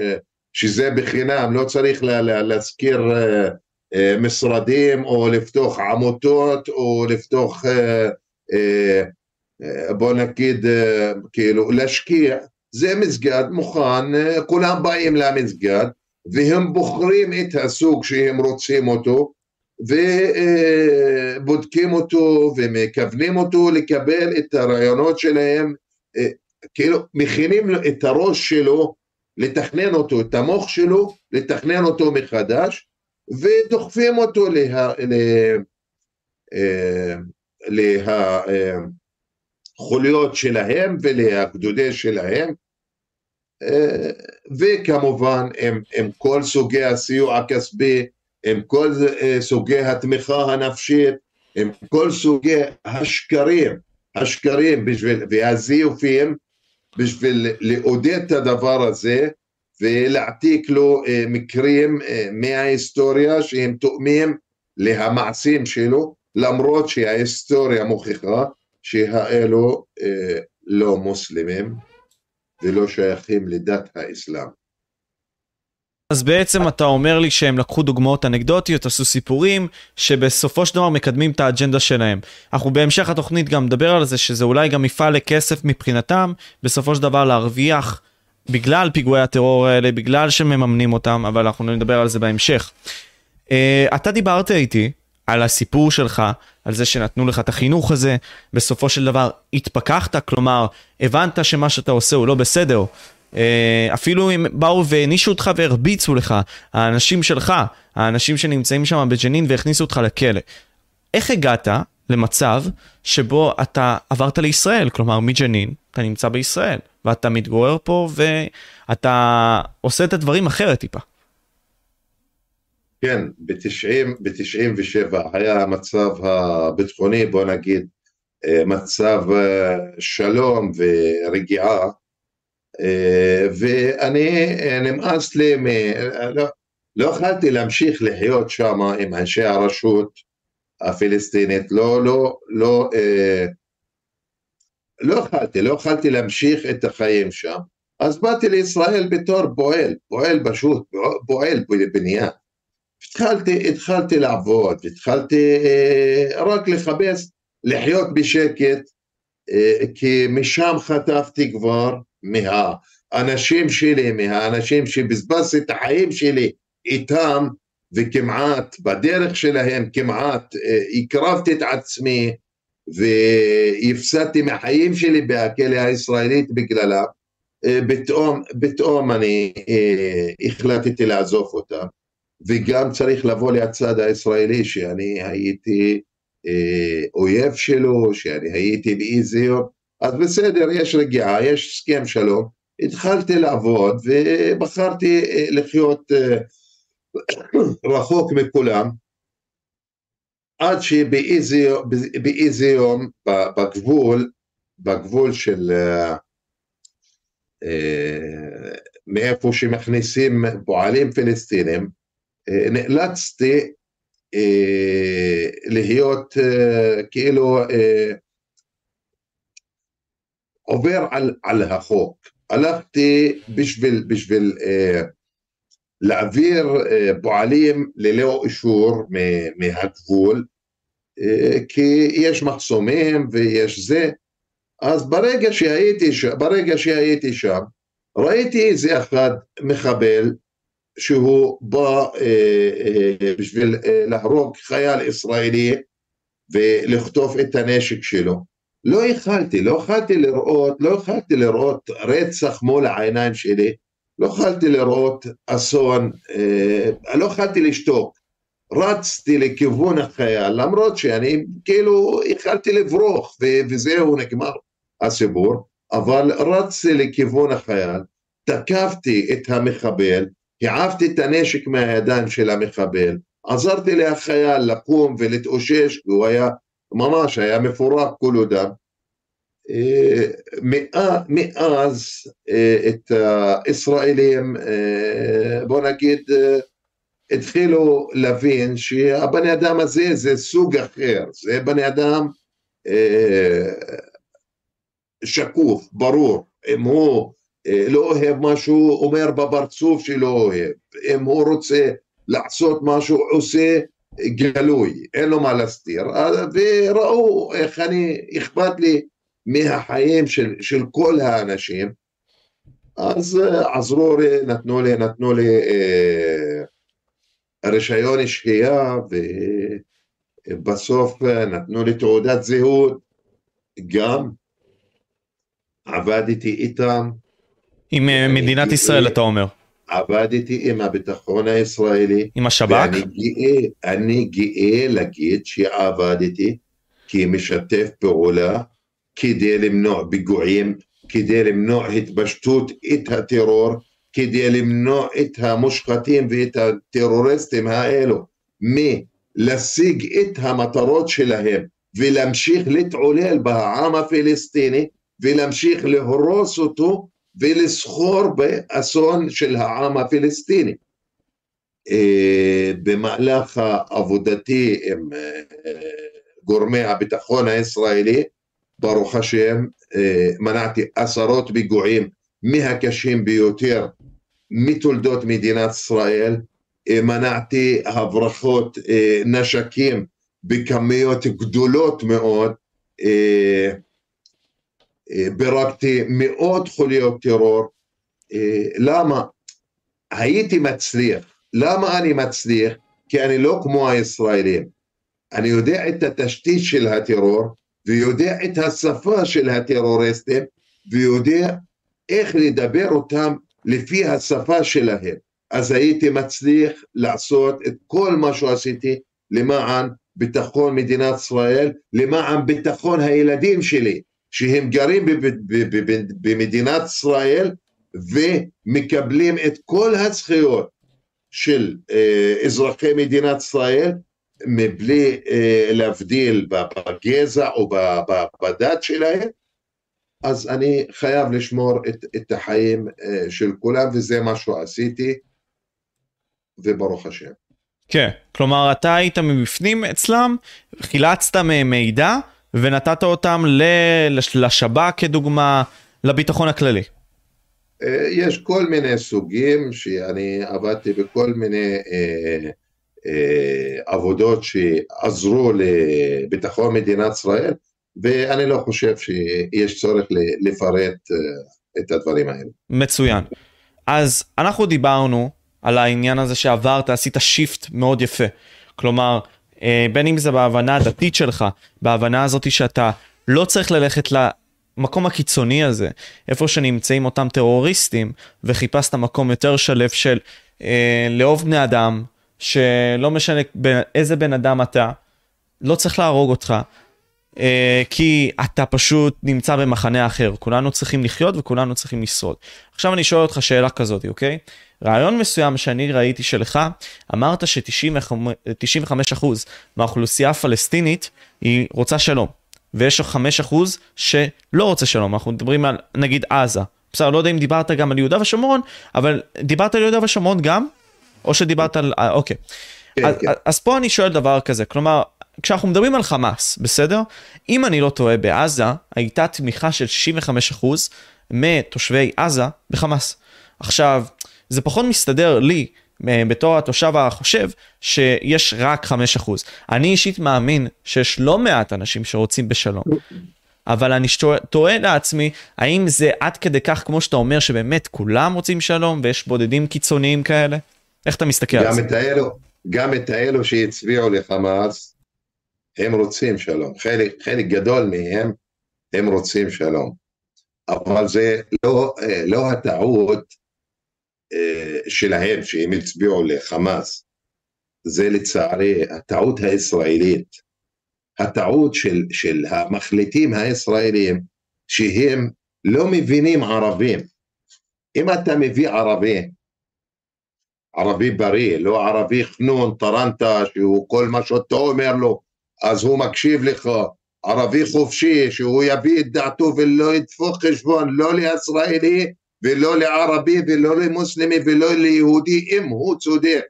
שזה בחינם, לא צריך להזכיר משרדים או לפתוח עמותות או לפתוח בוא נגיד כאילו להשקיע, זה מסגד מוכן, כולם באים למסגד והם בוחרים את הסוג שהם רוצים אותו ובודקים אותו ומכוונים אותו לקבל את הרעיונות שלהם, אה, כאילו מכינים את הראש שלו לתכנן אותו, את המוח שלו, לתכנן אותו מחדש, ודוחפים אותו לה, לה, אה, להחוליות שלהם ולגדודי שלהם, אה, וכמובן עם, עם כל סוגי הסיוע הכספי עם כל אה, סוגי התמיכה הנפשית, עם כל סוגי השקרים, השקרים בשביל, והזיופים בשביל לעודד את הדבר הזה ולהעתיק לו אה, מקרים אה, מההיסטוריה שהם תואמים למעשים שלו למרות שההיסטוריה מוכיחה שהאלו לא מוסלמים ולא שייכים לדת האסלאם. אז בעצם אתה אומר לי שהם לקחו דוגמאות אנקדוטיות, עשו סיפורים, שבסופו של דבר מקדמים את האג'נדה שלהם. אנחנו בהמשך התוכנית גם נדבר על זה, שזה אולי גם מפעל לכסף מבחינתם, בסופו של דבר להרוויח בגלל פיגועי הטרור האלה, בגלל שמממנים אותם, אבל אנחנו נדבר על זה בהמשך. Uh, אתה דיברת איתי על הסיפור שלך, על זה שנתנו לך את החינוך הזה, בסופו של דבר התפכחת, כלומר, הבנת שמה שאתה עושה הוא לא בסדר, אפילו אם באו והענישו אותך והרביצו לך, האנשים שלך, האנשים שנמצאים שם בג'נין והכניסו אותך לכלא. איך הגעת למצב שבו אתה עברת לישראל? כלומר, מג'נין, אתה נמצא בישראל, ואתה מתגורר פה ואתה עושה את הדברים אחרת טיפה. כן, ב-97 היה המצב הביטחוני, בוא נגיד, אה, מצב אה, שלום ורגיעה אה, ואני, אה, נמאס לי, מ... לא, לא יכלתי להמשיך לחיות שם עם אנשי הרשות הפלסטינית, לא, לא, לא, אה, לא יכלתי, לא יכלתי להמשיך את החיים שם, אז באתי לישראל בתור פועל, פועל פשוט, פועל בבנייה, התחלתי, התחלתי לעבוד, התחלתי אה, רק לחפש לחיות בשקט, אה, כי משם חטפתי כבר מהאנשים שלי, מהאנשים שבזבזתי את החיים שלי איתם, וכמעט בדרך שלהם כמעט אה, הקרבתי את עצמי והפסדתי מהחיים שלי בכלא הישראלית בגללה, פתאום, פתאום אני החלטתי לעזוב אותם. וגם צריך לבוא לצד הישראלי שאני הייתי אה, אויב שלו, שאני הייתי באיזה יום, אז בסדר, יש רגיעה, יש הסכם שלום, התחלתי לעבוד ובחרתי אה, לחיות אה, רחוק מכולם, עד שבאיזה יום בגבול, בגבול של אה, מאיפה שמכניסים פועלים פלסטינים, נאלצתי להיות כאילו עובר על, על החוק. הלכתי בשביל, בשביל להעביר פועלים ללא אישור מהגבול, כי יש מחסומים ויש זה, אז ברגע שהייתי, ברגע שהייתי שם, ראיתי איזה אחד מחבל שהוא בא אה, אה, בשביל אה, להרוג חייל ישראלי ולחטוף את הנשק שלו. לא יכלתי, לא יכלתי לראות, לא יכלתי לראות רצח מול העיניים שלי, לא יכלתי לראות אסון, לא יכלתי לשתוק. רצתי לכיוון החייל, למרות שאני כאילו יכלתי לברוח וזהו נגמר הסיפור, אבל רצתי לכיוון החייל, תקפתי את המחבל, העפתי את הנשק מהידיים של המחבל, עזרתי לחייל לקום ולהתאושש, והוא היה ממש, היה מפורק כולו דם. אה, מאז אה, את הישראלים, אה, בוא נגיד, התחילו להבין שהבן אדם הזה זה סוג אחר, זה בן אדם שקוף, ברור, אם הוא לא אוהב משהו, אומר בפרצוף שלא אוהב. אם הוא רוצה לעשות משהו, עושה גלוי, אין לו מה להסתיר. וראו איך אני, אכפת לי מהחיים של, של כל האנשים. אז אה, עזרו לי, נתנו לי, נתנו לי אה, רישיון שהייה, ובסוף אה, נתנו לי תעודת זהות, גם עבדתי איתם, עם אה, מדינת ישראל, אתה אומר. עבדתי עם הביטחון הישראלי. עם השב"כ? ואני גאה, אני גאה להגיד שעבדתי כמשתף פעולה כדי למנוע פיגועים, כדי למנוע התפשטות את הטרור, כדי למנוע את המושחתים ואת הטרוריסטים האלו מלהשיג את המטרות שלהם ולהמשיך להתעולל בעם הפלסטיני ולהמשיך להרוס אותו ולסחור באסון של העם הפלסטיני. אה, במהלך עבודתי עם אה, גורמי הביטחון הישראלי, ברוך השם, אה, מנעתי עשרות פיגועים מהקשים ביותר מתולדות מדינת ישראל, מנעתי הברחות נשקים בכמויות גדולות מאוד, בירקתי מאות חוליות טרור. אה, למה? הייתי מצליח. למה אני מצליח? כי אני לא כמו הישראלים. אני יודע את התשתית של הטרור, ויודע את השפה של הטרוריסטים, ויודע איך לדבר אותם לפי השפה שלהם. אז הייתי מצליח לעשות את כל מה שעשיתי למען ביטחון מדינת ישראל, למען ביטחון הילדים שלי, שהם גרים במדינת ישראל ומקבלים את כל הזכויות של אה, אזרחי מדינת ישראל מבלי אה, להבדיל בגזע או בדת שלהם, אז אני חייב לשמור את, את החיים אה, של כולם וזה מה שעשיתי וברוך השם. כן, כלומר אתה היית מבפנים אצלם, חילצת מהם מידע ונתת אותם לשב"כ כדוגמה, לביטחון הכללי. אה, יש כל מיני סוגים שאני עבדתי בכל מיני אה, עבודות שעזרו לביטחון מדינת ישראל, ואני לא חושב שיש צורך לפרט את הדברים האלה. מצוין. אז אנחנו דיברנו על העניין הזה שעברת, עשית שיפט מאוד יפה. כלומר, אה, בין אם זה בהבנה הדתית שלך, בהבנה הזאת שאתה לא צריך ללכת למקום הקיצוני הזה, איפה שנמצאים אותם טרוריסטים, וחיפשת מקום יותר שלב של אה, לאהוב בני אדם, שלא משנה איזה בן אדם אתה, לא צריך להרוג אותך, אה, כי אתה פשוט נמצא במחנה אחר. כולנו צריכים לחיות וכולנו צריכים לשרוד. עכשיו אני שואל אותך שאלה כזאת, אוקיי? רעיון מסוים שאני ראיתי שלך, אמרת ש-95% מהאוכלוסייה הפלסטינית היא רוצה שלום, ויש 5% שלא רוצה שלום, אנחנו מדברים על נגיד עזה. בסדר, לא יודע אם דיברת גם על יהודה ושומרון, אבל דיברת על יהודה ושומרון גם? או שדיברת על... אה, אוקיי. כן, אז, כן. אז פה אני שואל דבר כזה, כלומר, כשאנחנו מדברים על חמאס, בסדר? אם אני לא טועה, בעזה הייתה תמיכה של 65% מתושבי עזה בחמאס. עכשיו, זה פחות מסתדר לי אה, בתור התושב החושב שיש רק 5%. אני אישית מאמין שיש לא מעט אנשים שרוצים בשלום. אבל אני תוהה לעצמי, האם זה עד כדי כך כמו שאתה אומר שבאמת כולם רוצים שלום ויש בודדים קיצוניים כאלה? איך אתה מסתכל על זה? האלו, גם את האלו שהצביעו לחמאס, הם רוצים שלום. חלק, חלק גדול מהם, הם רוצים שלום. אבל זה לא, אה, לא הטעות שלהם, שהם הצביעו לחמאס, זה לצערי הטעות הישראלית, הטעות של, של המחליטים הישראלים שהם לא מבינים ערבים. אם אתה מביא ערבי, ערבי בריא, לא ערבי חנון, טרנטה, שהוא כל מה שאתה אומר לו, אז הוא מקשיב לך, ערבי חופשי, שהוא יביא את דעתו ולא ידפוק חשבון, לא לישראלי ולא לערבי ולא למוסלמי ולא ליהודי אם הוא צודק.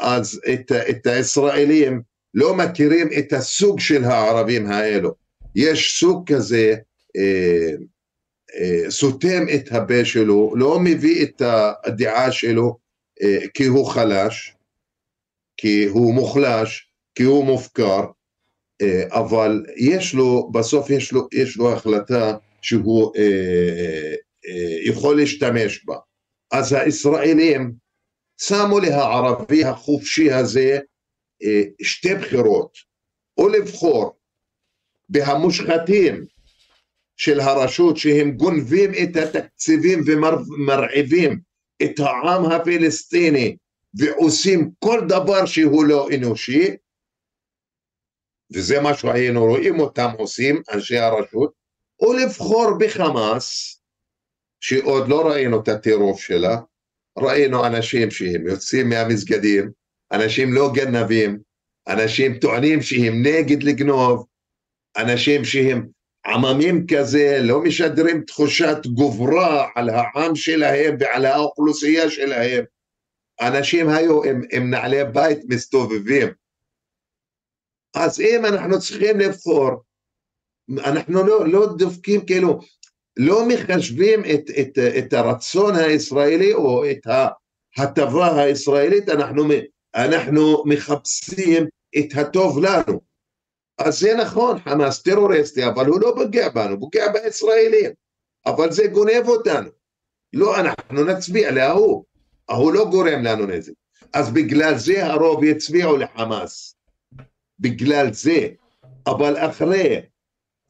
אז את, את הישראלים לא מכירים את הסוג של הערבים האלו. יש סוג כזה אה, אה, סותם את הפה שלו לא מביא את הדעה שלו אה, כי הוא חלש כי הוא מוחלש כי הוא מופקר אה, אבל יש לו בסוף יש לו, יש לו החלטה שהוא אה, יכול להשתמש בה. אז הישראלים שמו להערבי החופשי הזה אה, שתי בחירות, או לבחור בהמושחתים של הרשות שהם גונבים את התקציבים ומרעיבים את העם הפלסטיני ועושים כל דבר שהוא לא אנושי וזה מה שהיינו רואים אותם עושים אנשי הרשות או לבחור בחמאס שעוד לא ראינו את הטירוף שלה, ראינו אנשים שהם יוצאים מהמסגדים, אנשים לא גנבים, אנשים טוענים שהם נגד לגנוב, אנשים שהם עממים כזה, לא משדרים תחושת גוברה על העם שלהם ועל האוכלוסייה שלהם. אנשים היו עם, עם נעלי בית מסתובבים. אז אם אנחנו צריכים לבחור, אנחנו לא, לא דופקים כאילו, לא מחשבים את, את, את הרצון הישראלי או את ההטבה הישראלית, אנחנו, אנחנו מחפשים את הטוב לנו. אז זה נכון, חמאס טרוריסטי, אבל הוא לא פוגע בנו, פוגע בישראלים, אבל זה גונב אותנו. לא, אנחנו נצביע להוא, ההוא לא גורם לנו נזק. אז בגלל זה הרוב יצביעו לחמאס, בגלל זה. אבל אחרי,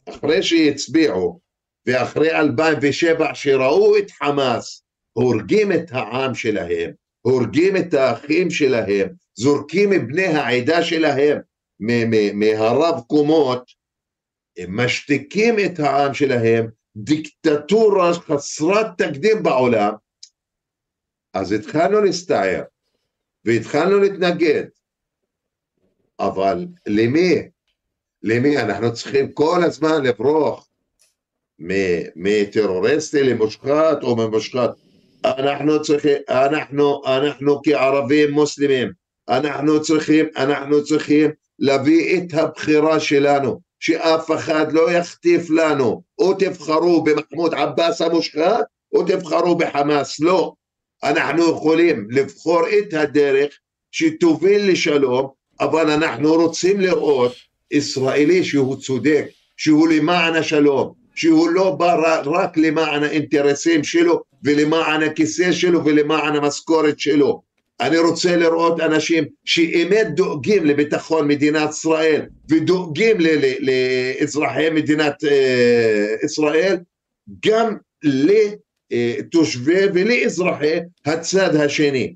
אחרי שיצביעו, ואחרי 2007 שראו את חמאס הורגים את העם שלהם, הורגים את האחים שלהם, זורקים בני העדה שלהם מהרב קומות, משתיקים את העם שלהם, דיקטטורה חסרת תקדים בעולם, אז התחלנו להסתער והתחלנו להתנגד, אבל למי? למי? אנחנו צריכים כל הזמן לברוח מטרוריסטי למושחת או ממושחת. אנחנו צריכים, אנחנו, אנחנו כערבים מוסלמים, אנחנו צריכים, אנחנו צריכים להביא את הבחירה שלנו, שאף אחד לא יחטיף לנו, או תבחרו במחמוד עבאס המושחת, או תבחרו בחמאס, לא. אנחנו יכולים לבחור את הדרך שתוביל לשלום, אבל אנחנו רוצים לראות ישראלי שהוא צודק, שהוא למען השלום, שהוא לא בא רק למען האינטרסים שלו ולמען הכיסא שלו ולמען המשכורת שלו. אני רוצה לראות אנשים שאמת דואגים לביטחון מדינת ישראל ודואגים לאזרחי מדינת אה, ישראל גם לתושבי ולאזרחי הצד השני.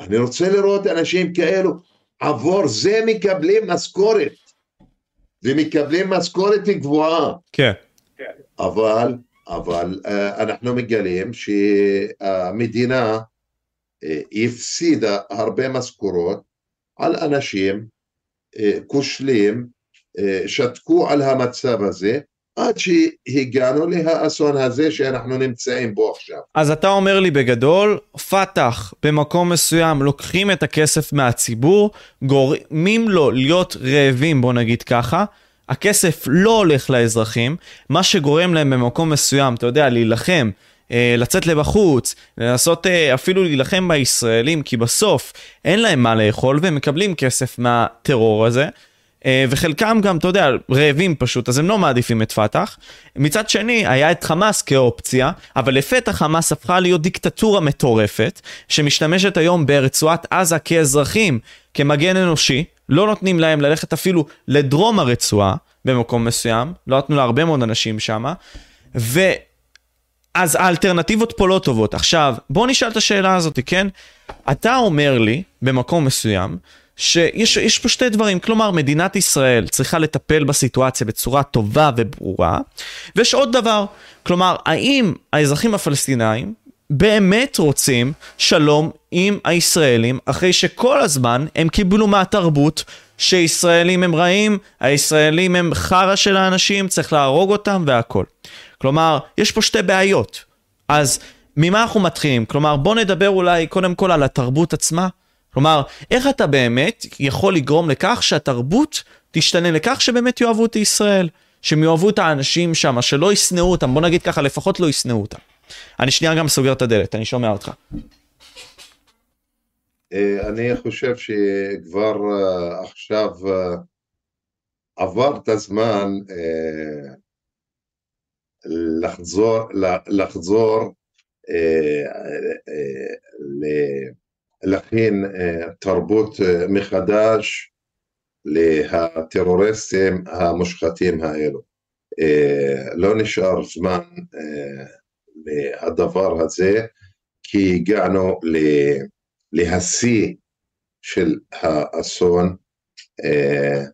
אני רוצה לראות אנשים כאלו עבור זה מקבלים משכורת ומקבלים משכורת גבוהה. כן. אבל, אבל אה, אנחנו מגלים שהמדינה אה, הפסידה הרבה משכורות על אנשים אה, כושלים, שתקו על המצב הזה, עד שהגענו לאסון הזה שאנחנו נמצאים בו עכשיו. אז אתה אומר לי בגדול, פת"ח במקום מסוים לוקחים את הכסף מהציבור, גורמים לו להיות רעבים, בוא נגיד ככה, הכסף לא הולך לאזרחים, מה שגורם להם במקום מסוים, אתה יודע, להילחם, אה, לצאת לבחוץ, לנסות אה, אפילו להילחם בישראלים, כי בסוף אין להם מה לאכול והם מקבלים כסף מהטרור הזה. אה, וחלקם גם, אתה יודע, רעבים פשוט, אז הם לא מעדיפים את פת"ח. מצד שני, היה את חמאס כאופציה, אבל לפתע חמאס הפכה להיות דיקטטורה מטורפת, שמשתמשת היום ברצועת עזה כאזרחים, כמגן אנושי, לא נותנים להם ללכת אפילו לדרום הרצועה, במקום מסוים, לא נתנו להרבה מאוד אנשים שם, ו... אז האלטרנטיבות פה לא טובות. עכשיו, בוא נשאל את השאלה הזאת, כן? אתה אומר לי, במקום מסוים, שיש פה שתי דברים, כלומר מדינת ישראל צריכה לטפל בסיטואציה בצורה טובה וברורה, ויש עוד דבר, כלומר האם האזרחים הפלסטינאים באמת רוצים שלום עם הישראלים אחרי שכל הזמן הם קיבלו מהתרבות שישראלים הם רעים, הישראלים הם חרא של האנשים, צריך להרוג אותם והכל. כלומר, יש פה שתי בעיות. אז ממה אנחנו מתחילים? כלומר, בוא נדבר אולי קודם כל על התרבות עצמה. כלומר, איך אתה באמת יכול לגרום לכך שהתרבות תשתנה לכך שבאמת יאהבו את ישראל, שהם יאהבו את האנשים שם, שלא ישנאו אותם, בוא נגיד ככה, לפחות לא ישנאו אותם. אני שנייה גם סוגר את הדלת, אני שומע אותך. אה, אני חושב שכבר אה, עכשיו אה, עבר את הזמן לחזור, לחזור להכין תרבות מחדש לטרוריסטים המושחתים האלו. לא נשאר זמן מהדבר הזה, כי הגענו להשיא של האסון. אה,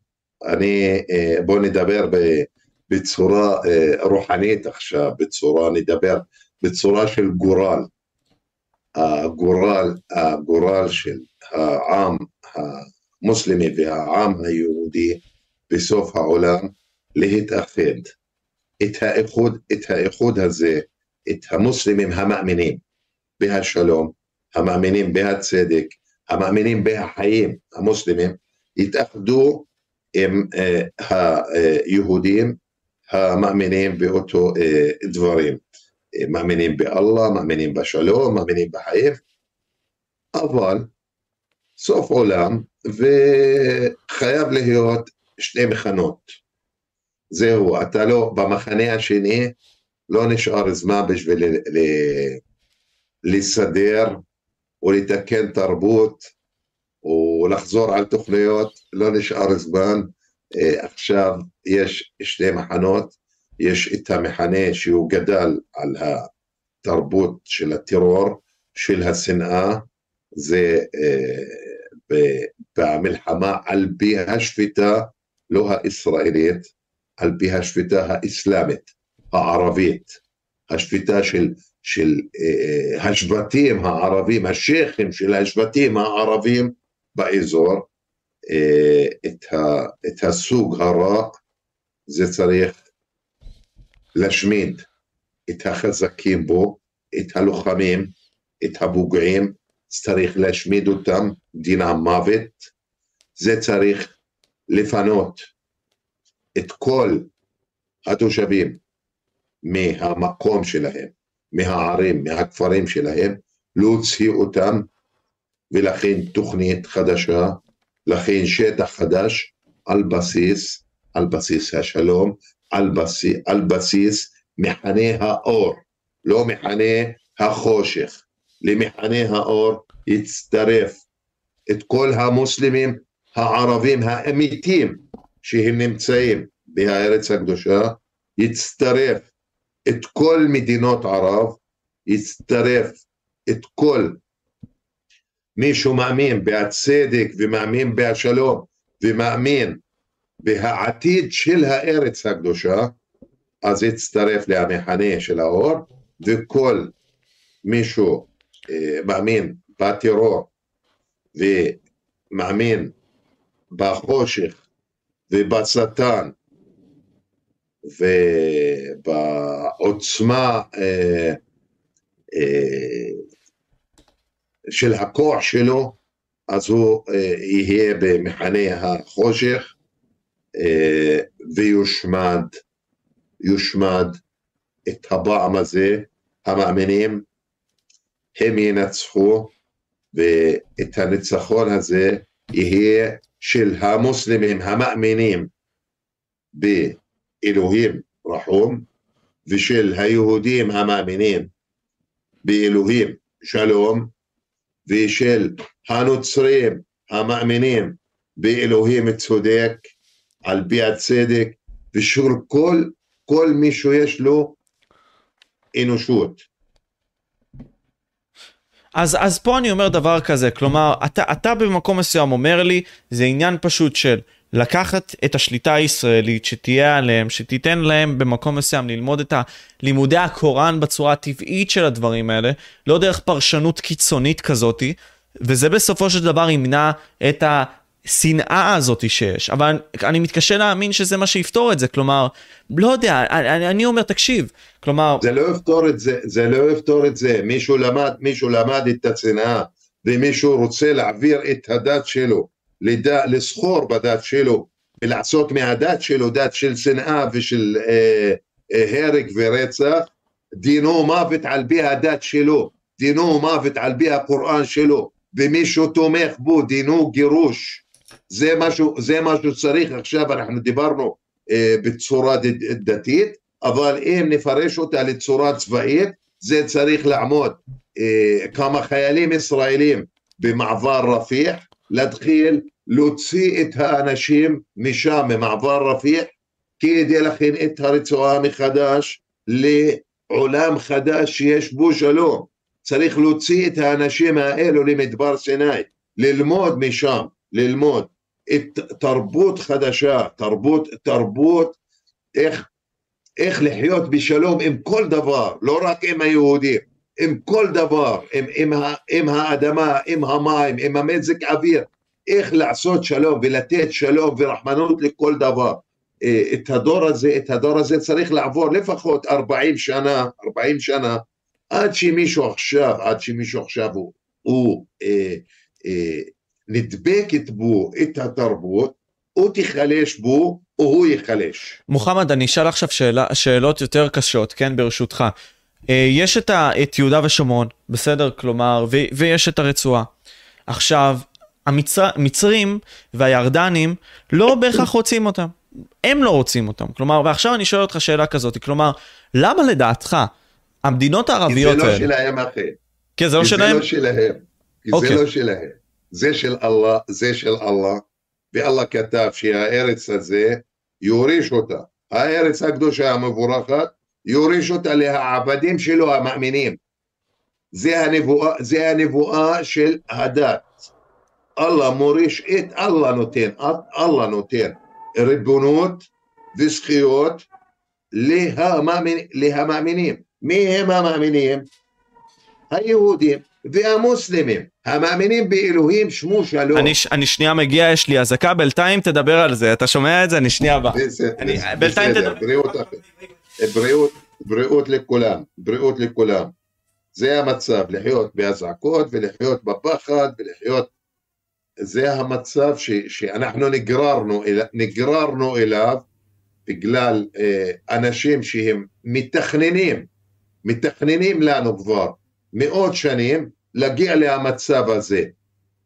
אני, אה, בואו נדבר בצורה אה, רוחנית עכשיו, בצורה, נדבר בצורה של גורל. הגורל, הגורל של העם המוסלמי והעם היהודי בסוף העולם להתאחד. את האיחוד, את האיחוד הזה את המוסלמים המאמינים בהשלום, המאמינים בהצדק, המאמינים בהחיים המוסלמים, יתאחדו עם היהודים המאמינים באותו uh, דברים. מאמינים באללה, מאמינים בשלום, מאמינים בחיים, אבל סוף עולם וחייב להיות שני מחנות. זהו, אתה לא, במחנה השני לא נשאר זמן בשביל לסדר או לתקן תרבות או לחזור על תוכניות, לא נשאר זמן. אה, עכשיו יש שתי מחנות, יש את המחנה שהוא גדל על התרבות של הטרור, של השנאה, זה אה, במלחמה על פי השפיטה, לא הישראלית, על פי השפיטה האסלאמית. הערבית, השפיטה של, של אה, השבטים הערבים, השייחים של השבטים הערבים באזור, אה, את, ה, את הסוג הרע, זה צריך להשמיד את החזקים בו, את הלוחמים, את הפוגעים, צריך להשמיד אותם, דינם מוות, זה צריך לפנות את כל התושבים מהמקום שלהם, מהערים, מהכפרים שלהם, להוציא אותם ולכן תוכנית חדשה, לכן שטח חדש על בסיס, על בסיס השלום, על בסיס, על בסיס מחנה האור, לא מחנה החושך. למחנה האור יצטרף את כל המוסלמים הערבים האמיתים שהם נמצאים בארץ הקדושה, יצטרף את כל מדינות ערב, יצטרף את כל מי שמאמין בהצדק ומאמין בהשלום ומאמין בהעתיד של הארץ הקדושה, אז יצטרף למחנה של האור, וכל מישהו אה, מאמין בטרור ומאמין בחושך ובשטן ובעוצמה אה, אה, של הכוח שלו, אז הוא יהיה במחנה החושך ויושמד, יושמד את הפעם הזה, המאמינים הם ינצחו ואת הניצחון הזה יהיה של המוסלמים המאמינים באלוהים רחום ושל היהודים המאמינים באלוהים שלום ושל הנוצרים המאמינים באלוהים צודק על פי הצדק ושל כל, כל מי שיש לו אנושות. אז, אז פה אני אומר דבר כזה, כלומר, אתה, אתה במקום מסוים אומר לי, זה עניין פשוט של לקחת את השליטה הישראלית שתהיה עליהם, שתיתן להם במקום מסוים ללמוד את לימודי הקוראן בצורה הטבעית של הדברים האלה, לא דרך פרשנות קיצונית כזאתי, וזה בסופו של דבר ימנע את השנאה הזאת שיש. אבל אני מתקשה להאמין שזה מה שיפתור את זה, כלומר, לא יודע, אני, אני אומר, תקשיב, כלומר... זה לא יפתור את זה, זה לא יפתור את זה, מישהו למד, מישהו למד את השנאה, ומישהו רוצה להעביר את הדת שלו. לד... לסחור בדת שלו ולעשות מהדת שלו דת של שנאה ושל אה, אה, הרג ורצח, דינו מוות על פי הדת שלו, דינו מוות על פי הקוראן שלו, ומישהו תומך בו, דינו גירוש. זה משהו, זה משהו שצריך, עכשיו אנחנו דיברנו אה, בצורה דתית, אבל אם נפרש אותה לצורה צבאית, זה צריך לעמוד. אה, כמה חיילים ישראלים במעבר רפיח, להתחיל להוציא את האנשים משם, ממעבר רפיח, כדי להכין את הרצועה מחדש לעולם חדש שיש בו שלום. צריך להוציא את האנשים האלו למדבר סיני, ללמוד משם, ללמוד את תרבות חדשה, תרבות, תרבות איך, איך לחיות בשלום עם כל דבר, לא רק עם היהודים, עם כל דבר, עם, עם, עם האדמה, עם המים, עם המזג אוויר, איך לעשות שלום ולתת שלום ורחמנות לכל דבר. אה, את הדור הזה, את הדור הזה צריך לעבור לפחות 40 שנה, 40 שנה, עד שמישהו עכשיו, עד שמישהו עכשיו הוא, הוא אה, אה, נדבקת בו את התרבות, הוא תיחלש בו או הוא ייחלש. מוחמד, אני אשאל עכשיו שאלה, שאלות יותר קשות, כן, ברשותך. אה, יש את, ה, את יהודה ושומרון, בסדר? כלומר, ו, ויש את הרצועה. עכשיו, המצרים והירדנים לא בהכרח רוצים אותם. הם לא רוצים אותם. כלומר, ועכשיו אני שואל אותך שאלה כזאת, כלומר, למה לדעתך המדינות הערביות האלה... כי זה לא שלהם אחי. כן, זה לא שלהם? כי זה לא שלהם. כי זה לא שלהם. זה של אללה, זה של אללה, ואללה כתב שהארץ הזה יוריש אותה. הארץ הקדושה המבורכת, יוריש אותה לעבדים שלו המאמינים. זה הנבואה, זה הנבואה של הדת. אללה מוריש את אללה נותן, אללה נותן ריבונות וזכויות להמאמינים. מי הם המאמינים? היהודים והמוסלמים, המאמינים באלוהים שמו שלום. אני, אני שנייה מגיע, יש לי אזעקה, בינתיים תדבר על זה, אתה שומע את זה? אני שנייה בא. בינתיים תדבר. בריאות, בריאות, בריאות לכולם, בריאות לכולם. זה המצב, לחיות באזעקות ולחיות בפחד ולחיות זה המצב ש, שאנחנו נגררנו, אל, נגררנו אליו בגלל אה, אנשים שהם מתכננים, מתכננים לנו כבר מאות שנים להגיע למצב הזה.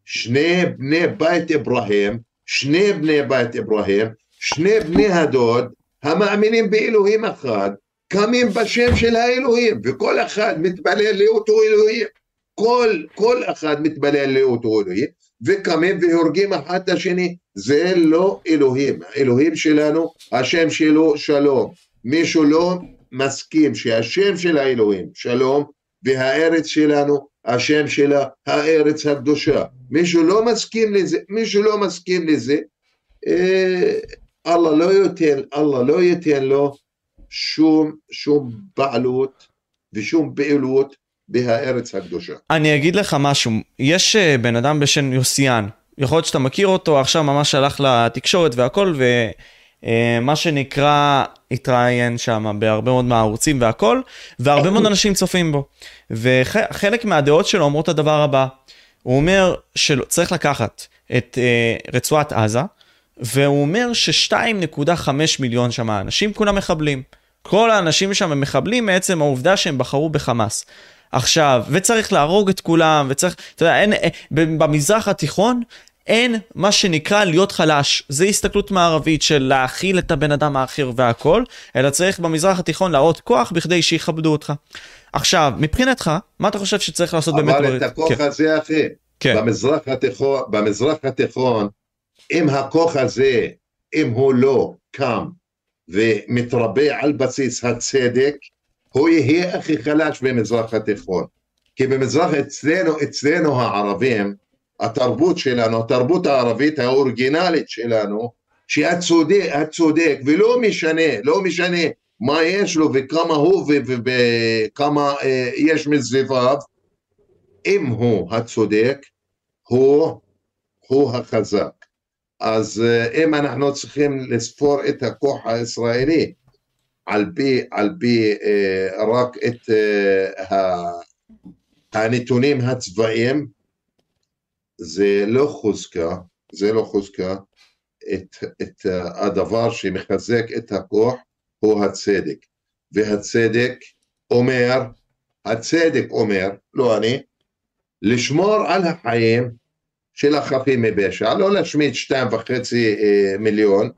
שני בני בית אברהם, שני בני בית אברהם, שני בני הדוד, המאמינים באלוהים אחד, קמים בשם של האלוהים, וכל אחד מתפלל לאותו אלוהים. כל, כל אחד מתפלל לאותו אלוהים, וקמים והורגים אחד את השני. זה לא אלוהים. האלוהים שלנו, השם שלו שלום. מישהו לא מסכים שהשם של האלוהים שלום, והארץ שלנו, השם שלה הארץ הקדושה. מישהו לא מסכים לזה, מישהו לא מסכים לזה, אה, אללה לא ייתן, אללה לא ייתן לו שום, שום בעלות ושום פעילות בהארץ הקדושה. אני אגיד לך משהו, יש אה, בן אדם בשם יוסיאן, יכול להיות שאתה מכיר אותו, עכשיו ממש הלך לתקשורת והכל, ומה שנקרא, התראיין שם בהרבה מאוד מהערוצים והכל, והרבה מאוד אנשים צופים בו. וחלק מהדעות שלו אומרות את הדבר הבא, הוא אומר שצריך לקחת את uh, רצועת עזה, והוא אומר ש-2.5 מיליון שם אנשים כולם מחבלים. כל האנשים שם הם מחבלים מעצם העובדה שהם בחרו בחמאס. עכשיו, וצריך להרוג את כולם, וצריך, אתה יודע, אין, אין, במזרח התיכון אין מה שנקרא להיות חלש. זה הסתכלות מערבית של להכיל את הבן אדם האחר והכל, אלא צריך במזרח התיכון להראות כוח בכדי שיכבדו אותך. עכשיו, מבחינתך, מה אתה חושב שצריך לעשות אבל באמת? אבל את הכוח כן. הזה, אחי, כן. במזרח, התיכון, במזרח התיכון, אם הכוח הזה, אם הוא לא קם ומתרבה על בסיס הצדק, הוא יהיה הכי חלש במזרח התיכון. כי במזרח, אצלנו, אצלנו הערבים, התרבות שלנו, התרבות הערבית האורגינלית שלנו, שהצודק, הצודק, ולא משנה, לא משנה מה יש לו וכמה הוא וכמה אה, יש מסביביו, אם הוא הצודק, הוא, הוא החזק. אז אה, אם אנחנו צריכים לספור את הכוח הישראלי על פי, על פי אה, רק את הנתונים הצבאיים, זה לא חוזקה, זה לא חוזקה, את, את הדבר שמחזק את הכוח הוא הצדק, והצדק אומר, הצדק אומר, לא אני, לשמור על החיים של החפים מפשע, לא להשמיד שתיים וחצי אה, מיליון,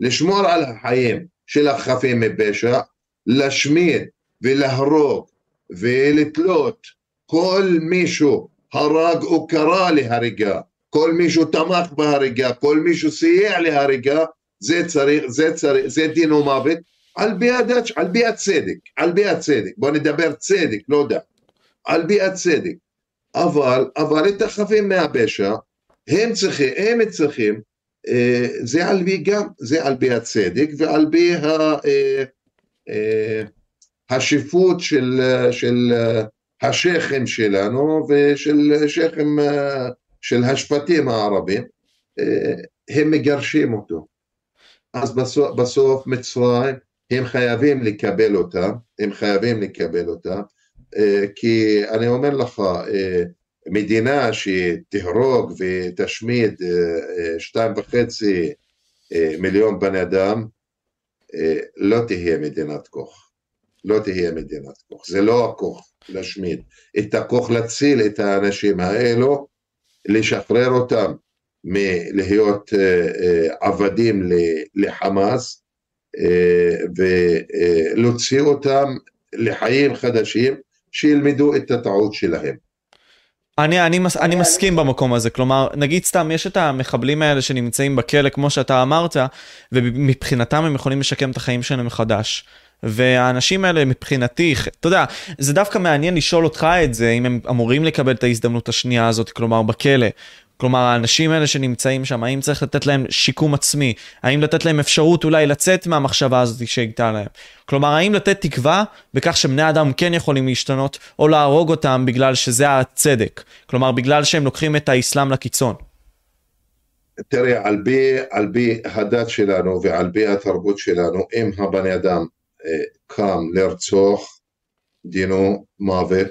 לשמור על החיים של החפים מפשע, להשמיד ולהרוג ולתלות כל מישהו הרג או קרא להריגה, כל מישהו תמך בהריגה, כל מישהו סייע להריגה, זה צריך, זה צריך, זה דין ומוות על פי הדת, על פי הצדק, על פי הצדק, בוא נדבר צדק, לא דת, על פי הצדק, אבל, אבל את החפים מהפשע, הם צריכים, הם צריכים, אה, זה על פי גם, זה על פי הצדק ועל פי ה, אה, אה, השיפוט של, של השכם שלנו ושל שכם של השבטים הערבים, הם מגרשים אותו. אז בסוף, בסוף מצרים הם חייבים לקבל אותה, הם חייבים לקבל אותה, כי אני אומר לך, מדינה שתהרוג ותשמיד שתיים וחצי מיליון בני אדם, לא תהיה מדינת כוח. לא תהיה מדינת כוח. זה לא הכוח להשמיד. את הכוח להציל את האנשים האלו, לשחרר אותם מלהיות עבדים לחמאס, ולהוציא אותם לחיים חדשים, שילמדו את הטעות שלהם. אני, אני, מס, אני מסכים במקום הזה, כלומר, נגיד סתם, יש את המחבלים האלה שנמצאים בכלא, כמו שאתה אמרת, ומבחינתם הם יכולים לשקם את החיים שלהם מחדש. והאנשים האלה מבחינתי, אתה יודע, זה דווקא מעניין לשאול אותך את זה, אם הם אמורים לקבל את ההזדמנות השנייה הזאת, כלומר בכלא. כלומר, האנשים האלה שנמצאים שם, האם צריך לתת להם שיקום עצמי? האם לתת להם אפשרות אולי לצאת מהמחשבה הזאת שהייתה להם? כלומר, האם לתת תקווה בכך שבני אדם כן יכולים להשתנות, או להרוג אותם בגלל שזה הצדק? כלומר, בגלל שהם לוקחים את האסלאם לקיצון. תראה, על פי, הדת שלנו ועל פי התרבות שלנו, אם הבני אדם קם לרצוח, דינו מוות,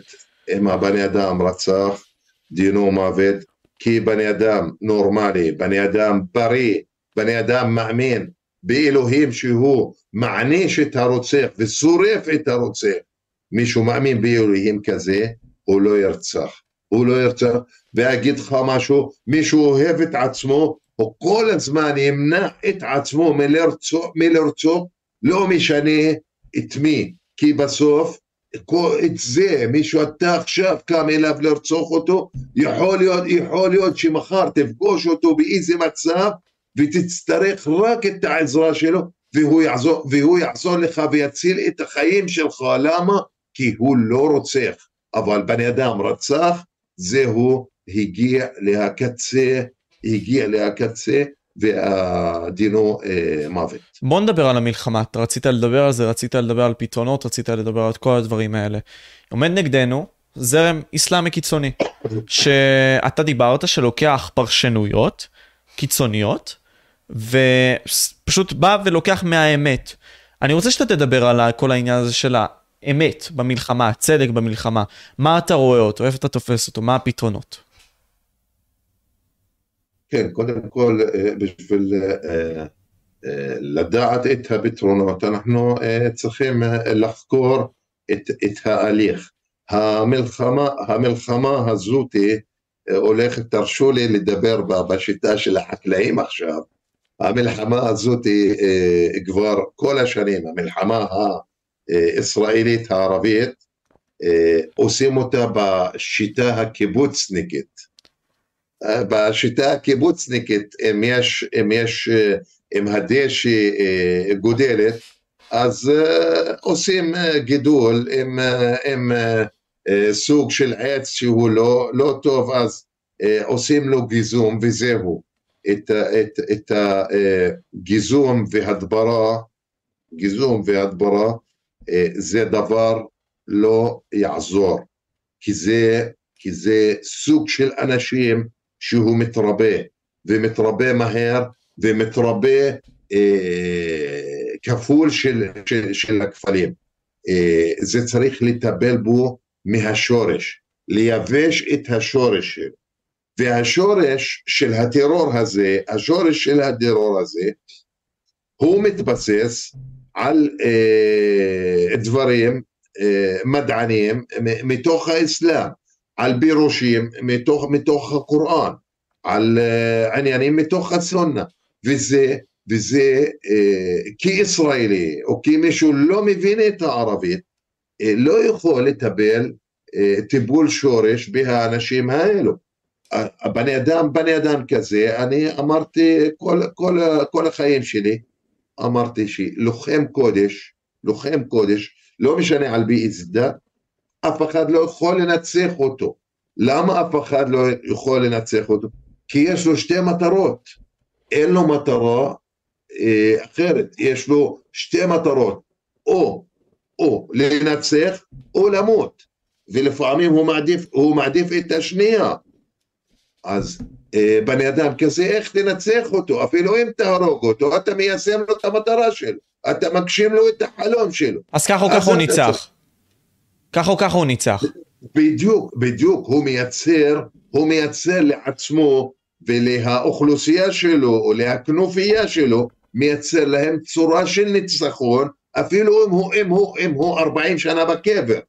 אם הבני אדם רצח, דינו מוות, כי בני אדם נורמלי, בני אדם בריא, בני אדם מאמין באלוהים שהוא מעניש את הרוצח ושורף את הרוצח, מישהו מאמין באלוהים כזה, הוא לא ירצח. הוא לא ירצח, ואגיד לך משהו, מי שאוהב את עצמו, הוא כל הזמן ימנע את עצמו מלרצות, מלרצות לא משנה את מי, כי בסוף את זה, מישהו אתה עכשיו קם אליו לרצוח אותו, יכול להיות, יכול להיות שמחר תפגוש אותו באיזה מצב ותצטרך רק את העזרה שלו והוא יעזור, והוא יעזור לך ויציל את החיים שלך, למה? כי הוא לא רוצח, אבל בן אדם רצח, זהו הגיע להקצה, הגיע להקצה ודינו אה, מוות. בוא נדבר על המלחמה, אתה רצית לדבר על זה, רצית לדבר על פתרונות, רצית לדבר על כל הדברים האלה. עומד נגדנו זרם אסלאמי קיצוני, שאתה דיברת שלוקח פרשנויות קיצוניות, ופשוט בא ולוקח מהאמת. אני רוצה שאתה תדבר על כל העניין הזה של האמת במלחמה, הצדק במלחמה, מה אתה רואה אותו, איפה אתה תופס אותו, מה הפתרונות. כן, קודם כל אה, בשביל אה, אה, לדעת את הפתרונות אנחנו צריכים לחקור את, את ההליך. המלחמה, המלחמה הזאת הולכת, תרשו לי לדבר בשיטה של החקלאים עכשיו, המלחמה הזאת כבר כל השנים, המלחמה הישראלית הערבית, עושים אותה בשיטה הקיבוצניקית. בשיטה הקיבוצניקית, אם יש, אם יש, אם הדשא אה, גודלת, אז אה, עושים אה, גידול עם, עם סוג של עץ שהוא לא, לא טוב, אז עושים לו גיזום וזהו. את, את, את הגיזום והדברה, גיזום והדברה, זה דבר לא יעזור, כי זה, כי זה סוג של אנשים שהוא מתרבה, ומתרבה מהר, ומתרבה אה, כפול של, של, של הכפלים. אה, זה צריך לטפל בו מהשורש, לייבש את השורש שלו. והשורש של הטרור הזה, השורש של הטרור הזה, הוא מתבסס על אה, דברים אה, מדענים מתוך האסלאם. על פירושים מתוך, מתוך הקוראן, על uh, עניינים מתוך הסונה, וזה, וזה uh, כישראלי או כמישהו לא מבין את הערבית, uh, לא יכול לטפל uh, טיפול שורש באנשים האלו. בני אדם, בני אדם כזה, אני אמרתי כל, כל, כל החיים שלי, אמרתי שלוחם קודש, לוחם קודש, לא משנה על פי איזה דת, אף אחד לא יכול לנצח אותו. למה אף אחד לא יכול לנצח אותו? כי יש לו שתי מטרות. אין לו מטרה אה, אחרת, יש לו שתי מטרות, או, או לנצח או למות, ולפעמים הוא מעדיף, הוא מעדיף את השנייה. אז אה, בני אדם כזה, איך תנצח אותו? אפילו אם תהרוג אותו, אתה מיישם לו את המטרה שלו, אתה מגשים לו את החלום שלו. אז ככה או ככה הוא ניצח. ככה או ככה הוא ניצח. בדיוק, בדיוק, הוא מייצר, הוא מייצר לעצמו ולאוכלוסייה שלו או להכנופיה שלו, מייצר להם צורה של ניצחון, אפילו אם הוא, אם הוא, אם הוא 40 שנה בקבר.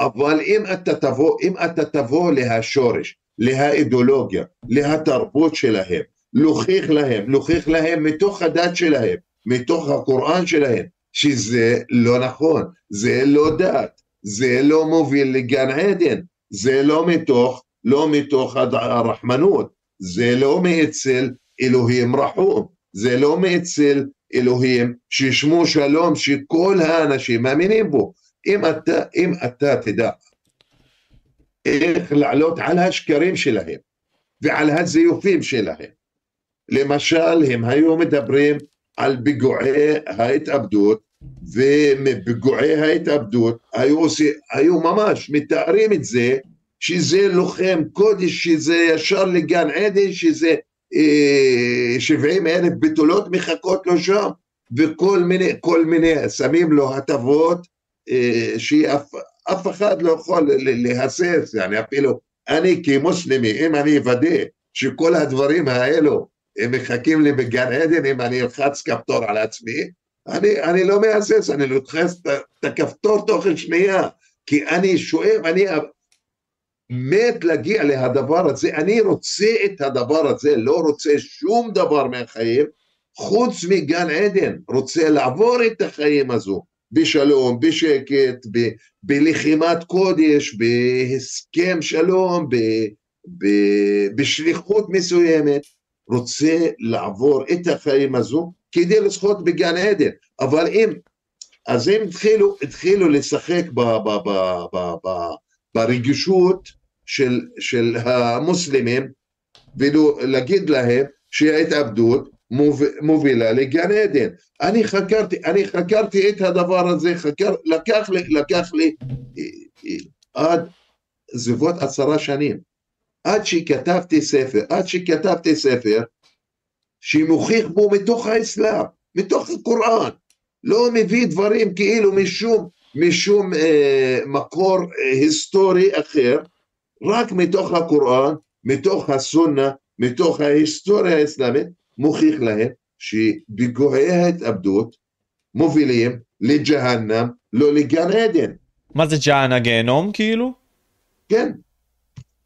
אבל אם אתה תבוא, אם אתה תבוא להשורש, להאידיאולוגיה, להתרבות שלהם, להוכיח להם, להוכיח להם מתוך הדת שלהם, מתוך הקוראן שלהם, שזה לא נכון, זה לא דת, זה לא מוביל לגן עדן, זה לא מתוך, לא מתוך הרחמנות, זה לא מאצל אלוהים רחום, זה לא מאצל אלוהים שישמו שלום שכל האנשים מאמינים בו. אם אתה, אם אתה תדע איך לעלות על השקרים שלהם ועל הזיופים שלהם, למשל הם היו מדברים על פיגועי ההתאבדות ומפיגועי ההתאבדות היו, עושה, היו ממש מתארים את זה שזה לוחם קודש, שזה ישר לגן עדן, שזה אה, 70 אלף בתולות מחכות לו שם וכל מיני, כל מיני, שמים לו הטבות אה, שאף אחד לא יכול להסס, يعني אפילו אני כמוסלמי, אם אני אוודא שכל הדברים האלו הם מחכים לי בגן עדן, אם אני אלחץ כפתור על עצמי, אני, אני לא מהסס, אני לוחץ את הכפתור תוך שנייה, כי אני שואב, אני מת להגיע להדבר הזה, אני רוצה את הדבר הזה, לא רוצה שום דבר מהחיים, חוץ מגן עדן, רוצה לעבור את החיים הזו בשלום, בשקט, ב, בלחימת קודש, בהסכם שלום, ב, ב, בשליחות מסוימת, רוצה לעבור את החיים הזו כדי לזכות בגן עדן, אבל אם, אז הם התחילו, התחילו לשחק ב, ב, ב, ברגישות של, של המוסלמים ולהגיד להם שההתאבדות מובילה לגן עדן. אני חקרתי, אני חקרתי את הדבר הזה, חקר, לקח לי, לקח לי עד סביבות עשרה שנים, עד שכתבתי ספר, עד שכתבתי ספר שמוכיח בו מתוך האסלאם, מתוך הקוראן, לא מביא דברים כאילו משום, משום אה, מקור אה, היסטורי אחר, רק מתוך הקוראן, מתוך הסונה, מתוך ההיסטוריה האסלאמית, מוכיח להם שפיגועי ההתאבדות מובילים לג'הנם, לא לגן עדן. מה זה ג'הנם, גיהנום כאילו? כן,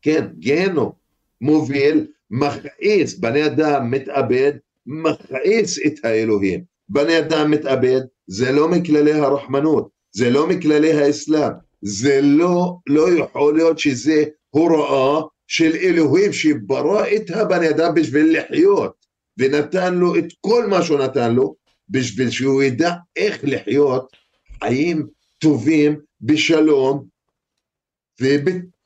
כן, גיהנום. מוביל, מכעיס, בני אדם מתאבד, מכעיס את האלוהים. בני אדם מתאבד, זה לא מכללי הרחמנות, זה לא מכללי האסלאם, זה לא, לא יכול להיות שזה הוראה של אלוהים שברא את הבן אדם בשביל לחיות ונתן לו את כל מה שהוא נתן לו בשביל שהוא ידע איך לחיות חיים טובים בשלום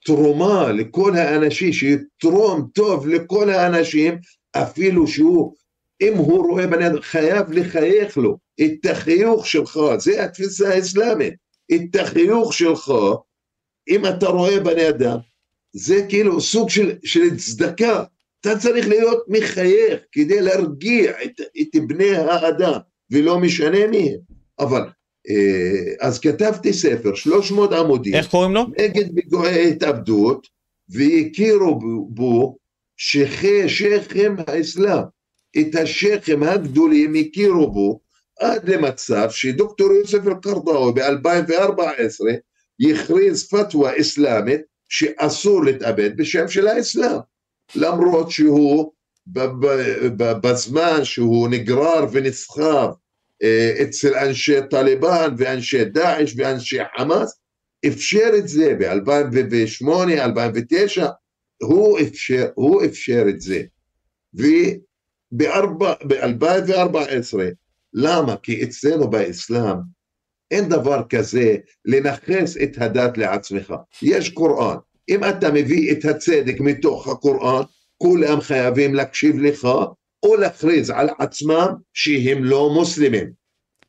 ובתרומה לכל האנשים, שיתרום טוב לכל האנשים אפילו שהוא, אם הוא רואה בן אדם, חייב לחייך לו את החיוך שלך, זה התפיסה האסלאמית, את החיוך שלך, אם אתה רואה בני אדם, זה כאילו סוג של, של צדקה, אתה צריך להיות מחייך כדי להרגיע את, את בני האדם, ולא משנה מי הם. אבל, אז כתבתי ספר, 300 עמודים, איך קוראים לו? נגד פיגועי התאבדות, והכירו בו שכי שכם האסלאם, את השכם הגדולים הכירו בו, עד למצב שדוקטור יוסף אל-קרדאווי ב-2014 יכריז פתווה אסלאמית שאסור להתאבד בשם של האסלאם, למרות שהוא בזמן שהוא נגרר ונסחב אה, אצל אנשי טליבן ואנשי דאעש ואנשי חמאס, אפשר את זה ב-2008, 2009, הוא אפשר, הוא אפשר את זה. וב-2014, למה? כי אצלנו באסלאם אין דבר כזה לנכס את הדת לעצמך. יש קוראן. אם אתה מביא את הצדק מתוך הקוראן, כולם חייבים להקשיב לך או להכריז על עצמם שהם לא מוסלמים.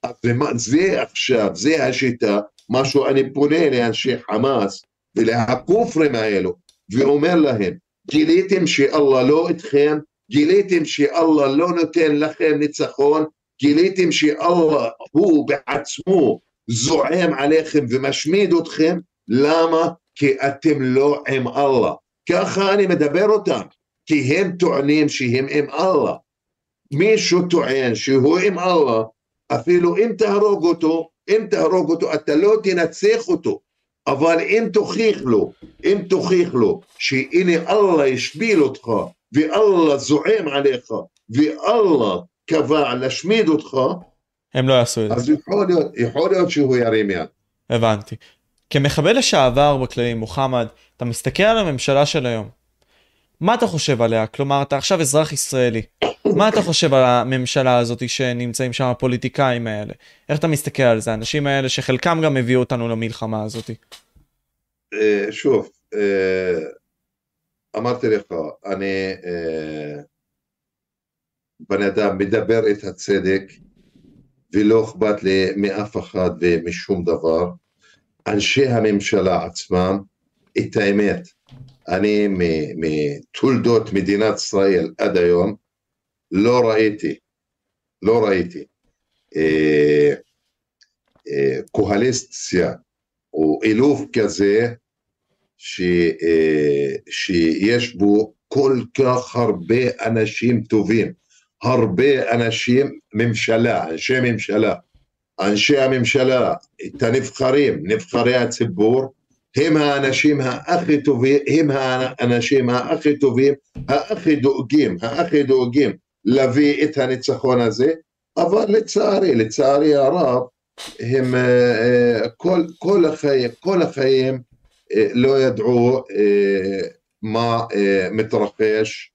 אז זה עכשיו, זה השיטה, משהו אני פונה לאנשי חמאס ולהכופרים האלו ואומר להם, גיליתם שאללה לא איתכם, גיליתם שאללה לא נותן לכם ניצחון, גיליתם שאללה הוא בעצמו זועם עליכם ומשמיד אתכם, למה? כי אתם לא עם אללה. ככה אני מדבר אותם, כי הם טוענים שהם עם אללה. מישהו טוען שהוא עם אללה, אפילו אם תהרוג אותו, אם תהרוג אותו, אתה לא תנצח אותו. אבל אם תוכיח לו, אם תוכיח לו שהנה אללה השפיל אותך, ואללה זועם עליך, ואללה קבע להשמיד אותך, הם לא יעשו את זה. אז יכול להיות, יכול להיות שהוא ירים יד. הבנתי. כמחבל לשעבר בכללי, מוחמד, אתה מסתכל על הממשלה של היום. מה אתה חושב עליה? כלומר, אתה עכשיו אזרח ישראלי. מה אתה חושב על הממשלה הזאת שנמצאים שם הפוליטיקאים האלה? איך אתה מסתכל על זה? האנשים האלה שחלקם גם הביאו אותנו למלחמה הזאת. אה, שוב, אה, אמרתי לך, אני אה, בן אדם מדבר את הצדק, ולא אכפת לי מאף אחד ומשום דבר. אנשי הממשלה עצמם, את האמת, אני מתולדות מדינת ישראל עד היום, לא ראיתי, לא ראיתי אה, אה, קוהליסטיה או אילוף כזה ש, אה, שיש בו כל כך הרבה אנשים טובים. הרבה אנשים, ממשלה, אנשי ממשלה, אנשי הממשלה, את הנבחרים, נבחרי הציבור, הם האנשים הכי טובים, הם האנשים הכי טובים, הכי דואגים, הכי דואגים להביא את הניצחון הזה, אבל לצערי, לצערי הרב, הם אה, כל, כל החיים, כל החיים אה, לא ידעו אה, מה מתרחש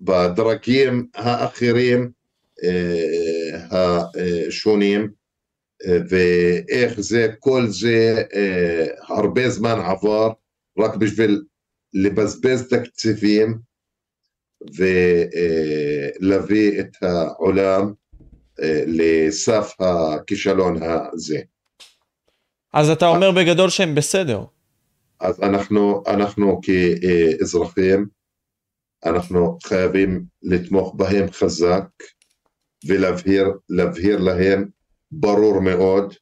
בדרגים האחרים השונים ואיך זה, כל זה הרבה זמן עבר רק בשביל לבזבז תקציבים ולהביא את העולם לסף הכישלון הזה. אז אתה אומר בגדול שהם בסדר. אז אנחנו, אנחנו כאזרחים, אנחנו חייבים לתמוך בהם חזק ולהבהיר להם ברור מאוד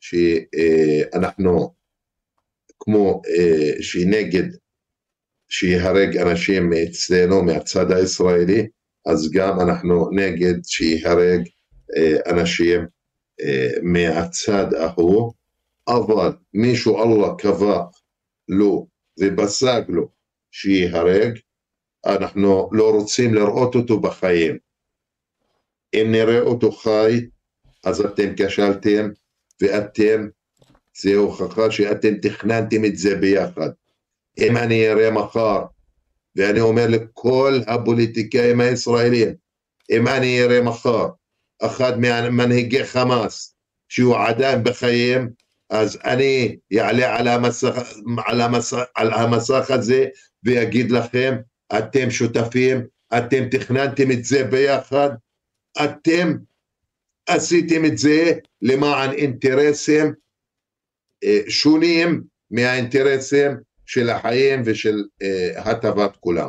שאנחנו כמו שנגד שיהרג אנשים אצלנו מהצד הישראלי, אז גם אנחנו נגד שיהרג אה, אנשים אה, מהצד ההוא, אבל מישהו אללה קבע לו ובסג לו שיהרג, אנחנו לא רוצים לראות אותו בחיים. אם נראה אותו חי, אז אתם כשלתם, ואתם, זה הוכחה שאתם תכננתם את זה ביחד. אם אני אראה מחר, ואני אומר לכל הפוליטיקאים הישראלים, אם אני אראה מחר אחד ממנהיגי חמאס שהוא עדיין בחיים, אז אני אעלה על המסך, על, המסך, על המסך הזה ויגיד לכם, אתם שותפים, אתם תכננתם את זה ביחד, אתם עשיתם את זה למען אינטרסים אה, שונים מהאינטרסים של החיים ושל אה, הטבת כולם.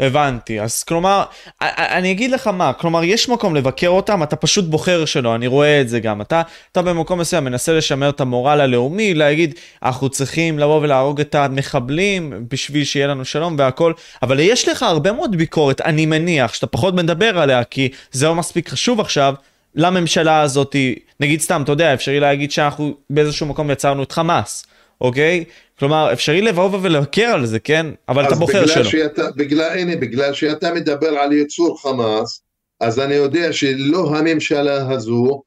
הבנתי, אז כלומר, אני אגיד לך מה, כלומר, יש מקום לבקר אותם, אתה פשוט בוחר שלא, אני רואה את זה גם. אתה, אתה במקום מסוים מנסה לשמר את המורל הלאומי, להגיד, אנחנו צריכים לבוא ולהרוג את המחבלים בשביל שיהיה לנו שלום והכל, אבל יש לך הרבה מאוד ביקורת, אני מניח, שאתה פחות מדבר עליה, כי זה לא מספיק חשוב עכשיו, לממשלה הזאת, נגיד סתם, אתה יודע, אפשרי להגיד שאנחנו באיזשהו מקום יצרנו את חמאס, אוקיי? כלומר, אפשרי לבוא ולבקר על זה, כן? אבל אתה בוחר שלא. שאתה, בגלל, הנה, בגלל שאתה מדבר על יצור חמאס, אז אני יודע שלא הממשלה הזו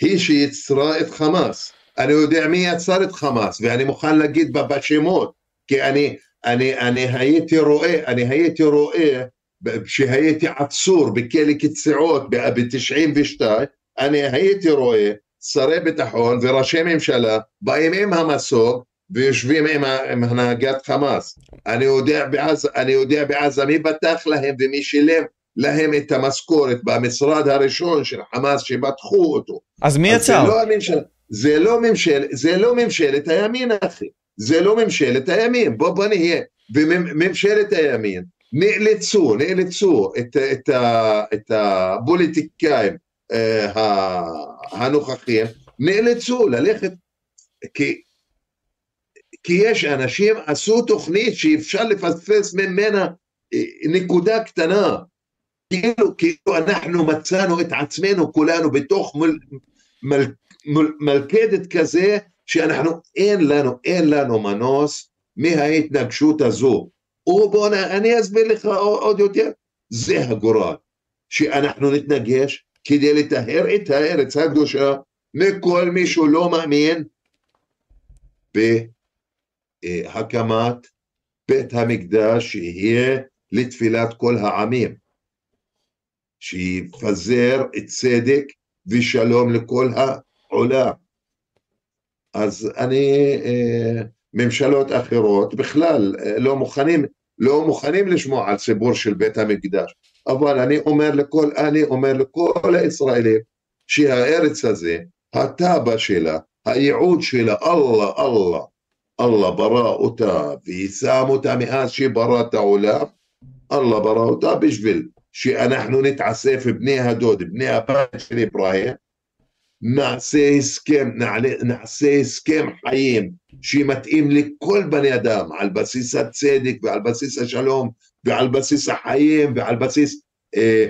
היא שיצרה את חמאס. אני יודע מי יצר את חמאס, ואני מוכן להגיד בשמות, כי אני, אני, אני הייתי רואה, אני הייתי רואה, כשהייתי עצור בכלא קציעות ב-92, אני הייתי רואה שרי ביטחון וראשי ממשלה באים עם המסוק ויושבים עם, עם הנהגת חמאס. אני יודע, בעזה, אני יודע בעזה מי פתח להם ומי שילם להם את המשכורת במשרד הראשון של חמאס שפתחו אותו. אז מי יצר? זה לא, הממשל, זה, לא ממשל, זה לא ממשלת הימין אחי, זה לא ממשלת הימין, בוא בוא נהיה, וממשלת הימין נאלצו, נאלצו את, את, את, את הפוליטיקאים אה, הנוכחים, נאלצו ללכת, כי כי יש אנשים עשו תוכנית שאפשר לפספס ממנה אה, נקודה קטנה. כאילו, כאילו אנחנו מצאנו את עצמנו כולנו בתוך מל, מל, מל, מלכדת כזה שאנחנו אין לנו, אין לנו מנוס מההתנגשות הזו. ובוא אני אסביר לך עוד יותר, זה הגורל, שאנחנו נתנגש כדי לטהר את הארץ הקדושה מכל מי שהוא לא מאמין הקמת בית המקדש שיהיה לתפילת כל העמים, שיפזר צדק ושלום לכל העולם. אז אני, אה, ממשלות אחרות בכלל אה, לא מוכנים, לא מוכנים לשמוע על ציבור של בית המקדש, אבל אני אומר לכל, אני אומר לכל הישראלים שהארץ הזה, הטאבה שלה, הייעוד שלה, אללה, אללה, אללה ברא אותה ושם אותה מאז שברא את העולם, אללה ברא אותה בשביל שאנחנו נתעסף בני הדוד, בני הבת של אברהים, נעשה הסכם, נעלה, נעשה הסכם חיים שמתאים לכל בני אדם על בסיס הצדק ועל בסיס השלום ועל בסיס החיים ועל בסיס אה,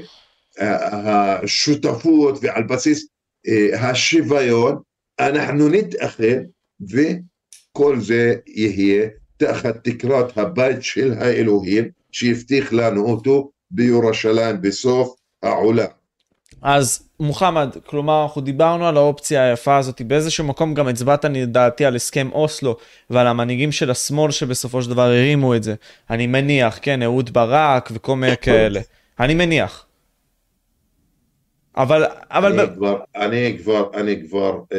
השותפות ועל בסיס אה, השוויון, אנחנו נתאחד וכל זה יהיה תחת תקרת הבית של האלוהים שהבטיח לנו אותו בירושלים בסוף העולם. אז מוחמד, כלומר אנחנו דיברנו על האופציה היפה הזאת, באיזשהו מקום גם הצבעת לדעתי על הסכם אוסלו ועל המנהיגים של השמאל שבסופו של דבר הרימו את זה. אני מניח, כן, אהוד ברק וכל מיני כאלה. אני מניח. אבל, אבל... אני כבר, אני כבר, אני כבר אה,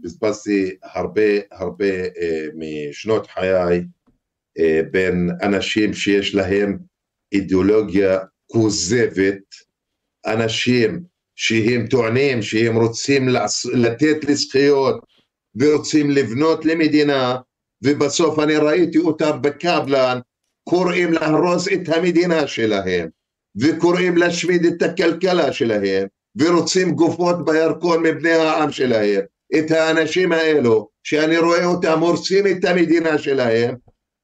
בזבזתי הרבה הרבה אה, משנות חיי אה, בין אנשים שיש להם אידיאולוגיה כוזבת, אנשים שהם טוענים שהם רוצים לתת לזכויות ורוצים לבנות למדינה ובסוף אני ראיתי אותם בקבלן קוראים להרוס את המדינה שלהם וקוראים להשמיד את הכלכלה שלהם ורוצים גופות בירקון מבני העם שלהם. את האנשים האלו שאני רואה אותם הורסים את המדינה שלהם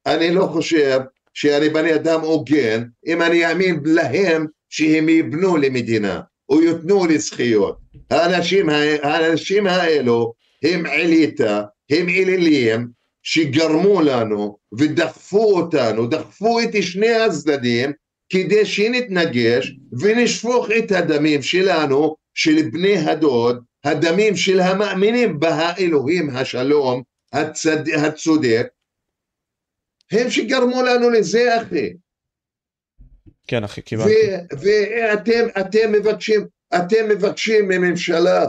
אני לא חושב שאני בני אדם הוגן אם אני אאמין להם שהם יבנו למדינה או יתנו לזכיות. האנשים, האנשים האלו הם אליטה, הם אלילים שגרמו לנו ודחפו אותנו, דחפו את שני הצדדים כדי שנתנגש ונשפוך את הדמים שלנו, של בני הדוד, הדמים של המאמינים באלוהים השלום הצד... הצודק, הם שגרמו לנו לזה אחי. כן אחי, קיבלתי. ואתם אתם מבקשים, אתם מבקשים מממשלה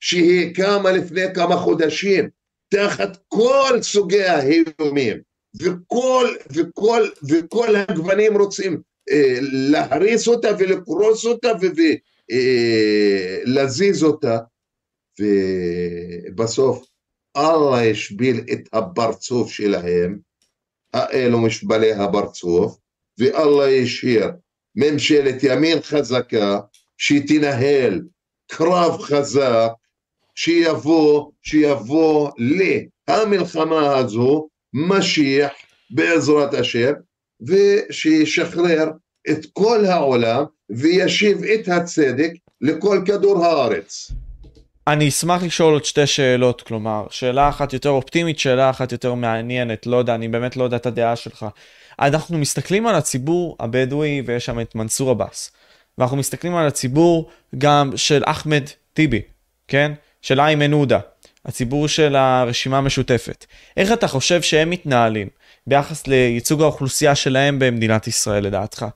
שהיא קמה לפני כמה חודשים תחת כל סוגי האיומים וכל, וכל, וכל הגוונים רוצים אה, להריס אותה ולקרוס אותה ולהזיז אה, אותה ובסוף אללה השביל את הפרצוף שלהם האלו משבלי הפרצוף ואללה השאיר ממשלת ימין חזקה שתנהל קרב חזק שיבוא, שיבוא למלחמה הזו משיח בעזרת השם ושישחרר את כל העולם וישיב את הצדק לכל כדור הארץ. אני אשמח לשאול עוד שתי שאלות, כלומר, שאלה אחת יותר אופטימית, שאלה אחת יותר מעניינת, לא יודע, אני באמת לא יודע את הדעה שלך. אנחנו מסתכלים על הציבור הבדואי ויש שם את מנסור עבאס. ואנחנו מסתכלים על הציבור גם של אחמד טיבי, כן? של איימן עודה, הציבור של הרשימה המשותפת. איך אתה חושב שהם מתנהלים ביחס לייצוג האוכלוסייה שלהם במדינת ישראל לדעתך?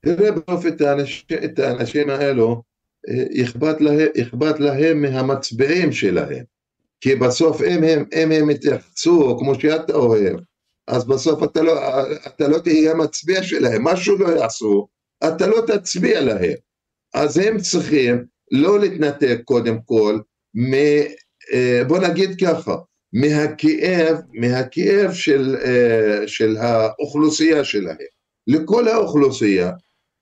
תראה בסוף את, האנש, את האנשים האלו, אה, אכפת להם, להם מהמצביעים שלהם. כי בסוף אם הם, אם הם יתייחסו כמו שאתה אוהב, אז בסוף אתה לא, אתה לא תהיה מצביע שלהם, משהו לא יעשו, אתה לא תצביע להם. אז הם צריכים לא להתנתק קודם כל, מ, אה, בוא נגיד ככה, מהכאב, מהכאב של, אה, של האוכלוסייה שלהם. לכל האוכלוסייה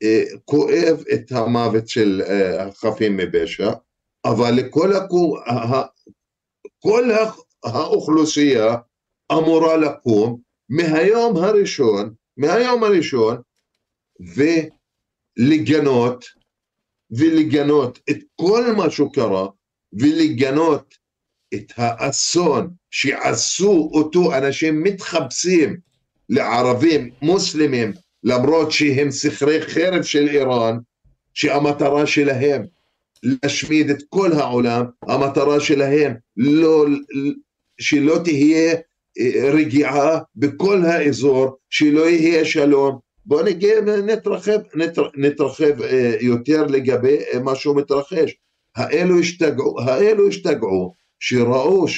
אה, כואב את המוות של החפים מפשע, אבל לכל הכו, כל האוכלוסייה אמורה לקום מהיום הראשון, מהיום הראשון, ולגנות, ולגנות את כל מה שקרה, ולגנות את האסון שעשו אותו אנשים מתחפשים לערבים מוסלמים למרות שהם סכרי חרב של איראן שהמטרה שלהם להשמיד את כל העולם, המטרה שלהם לא, שלא תהיה רגיעה בכל האזור, שלא יהיה שלום. בואו נגיע, נתרחב, נתר, נתרחב אה, יותר לגבי אה, מה שהוא מתרחש. האלו השתגעו, האלו השתגעו שראו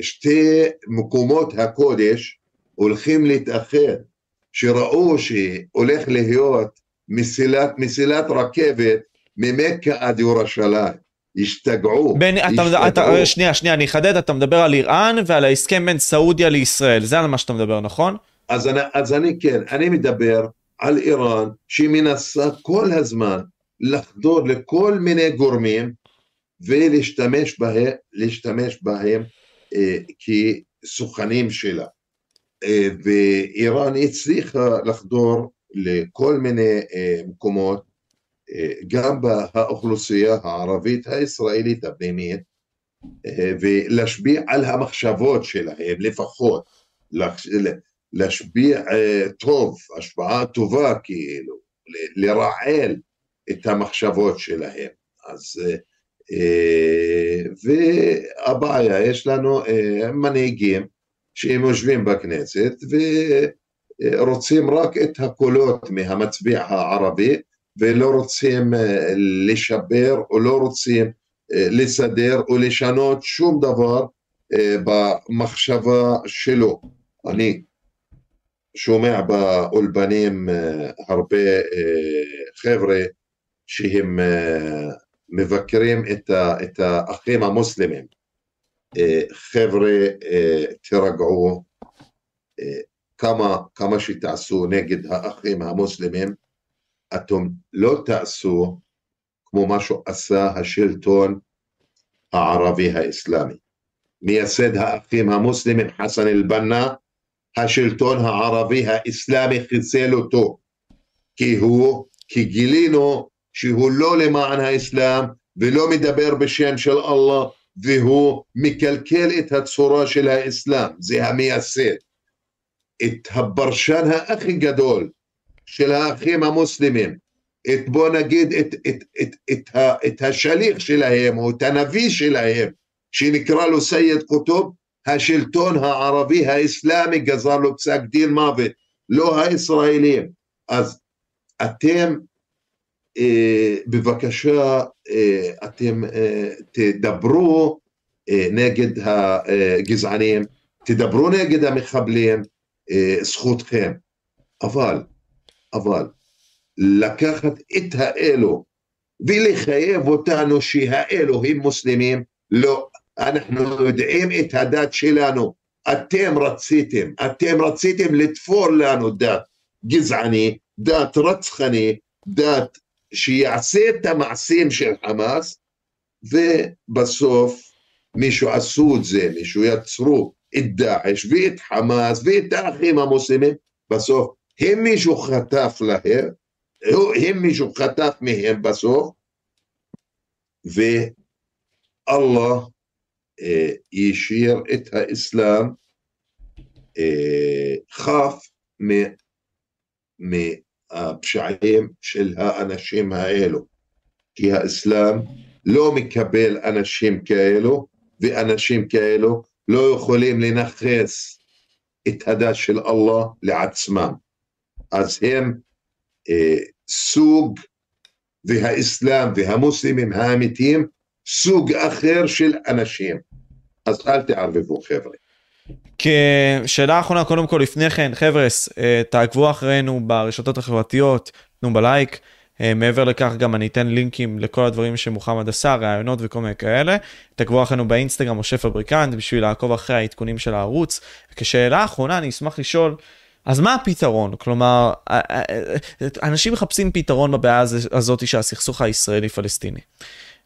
ששתי אה, מקומות הקודש הולכים להתאחד, שראו שהולך להיות מסילת, מסילת רכבת ממכה עד ירושלים. השתגעו. בין, אתה, אתה, שנייה, שנייה, אני אחדד, אתה מדבר על איראן ועל ההסכם בין סעודיה לישראל, זה על מה שאתה מדבר, נכון? אז אני, אז אני כן, אני מדבר על איראן שהיא מנסה כל הזמן לחדור לכל מיני גורמים ולהשתמש בהם, להשתמש בהם אה, כסוכנים שלה. אה, ואיראן הצליחה לחדור לכל מיני אה, מקומות גם באוכלוסייה הערבית הישראלית הפנימית ולהשפיע על המחשבות שלהם לפחות, להשפיע טוב, השפעה טובה כאילו, לרעל את המחשבות שלהם. אז והבעיה, יש לנו מנהיגים שהם יושבים בכנסת ורוצים רק את הקולות מהמצביע הערבי ולא רוצים אה, לשבר או לא רוצים אה, לסדר או לשנות שום דבר אה, במחשבה שלו. אני שומע באולפנים הרבה חבר'ה שהם מבקרים את האחים המוסלמים חבר'ה, תירגעו, כמה, כמה שתעשו נגד האחים המוסלמים, אתם לא תעשו כמו מה שעשה השלטון הערבי האסלאמי. מייסד האחים המוסלמים חסן אל-בנה, השלטון הערבי האסלאמי חיסל אותו, כי הוא, כי גילינו שהוא לא למען האסלאם ולא מדבר בשם של אללה והוא מקלקל את הצורה של האסלאם, זה המייסד. את הפרשן הכי גדול של האחים המוסלמים, את בוא נגיד את, את, את, את, את, את השליח שלהם או את הנביא שלהם שנקרא לו סייד קוטוב, השלטון הערבי האסלאמי גזר לו פסק דין מוות, לא הישראלים. אז אתם אה, בבקשה אה, אתם אה, תדברו נגד הגזענים, תדברו נגד המחבלים, זכותכם. אבל, אבל, לקחת את האלו ולחייב אותנו שהאלו הם מוסלמים, לא, אנחנו יודעים את הדת שלנו, אתם רציתם, אתם רציתם לתפור לנו דת גזעני, דת רצחני, דת שיעשה את המעשים של חמאס ובסוף מישהו עשו את זה, מישהו יצרו את דאעש ואת חמאס ואת האחים המוסלמים, בסוף הם מישהו חטף להם, הם מישהו חטף מהם בסוף ואללה אה, את האסלאם אה, חף הפשעים של האנשים האלו. כי האסלאם לא מקבל אנשים כאלו, ואנשים כאלו לא יכולים לנכס את הדת של אללה לעצמם. אז הם אה, סוג, והאסלאם והמוסלמים האמיתיים, סוג אחר של אנשים. אז אל תערבבו חבר'ה. כשאלה אחרונה, קודם כל לפני כן, חבר'ה, אה, תעקבו אחרינו ברשתות החברתיות, תנו בלייק. אה, מעבר לכך גם אני אתן לינקים לכל הדברים שמוחמד עשה, ראיונות וכל מיני כאלה. תעקבו אחרינו באינסטגרם משה פבריקנט בשביל לעקוב אחרי העדכונים של הערוץ. כשאלה אחרונה אני אשמח לשאול, אז מה הפתרון? כלומר, אנשים מחפשים פתרון בבעיה הזאת של הסכסוך הישראלי-פלסטיני.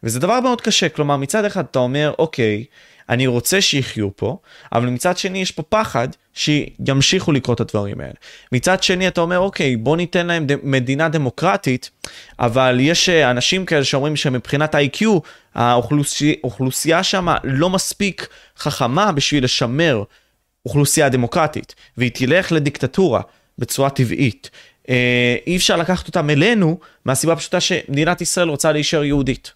וזה דבר מאוד קשה, כלומר מצד אחד אתה אומר, אוקיי, אני רוצה שיחיו פה, אבל מצד שני יש פה פחד שימשיכו לקרות את הדברים האלה. מצד שני אתה אומר, אוקיי, בוא ניתן להם ד- מדינה דמוקרטית, אבל יש אה, אנשים כאלה שאומרים שמבחינת ה-IQ, האוכלוסייה שם לא מספיק חכמה בשביל לשמר אוכלוסייה דמוקרטית, והיא תלך לדיקטטורה בצורה טבעית. אה, אי אפשר לקחת אותם אלינו מהסיבה הפשוטה שמדינת ישראל רוצה להישאר יהודית.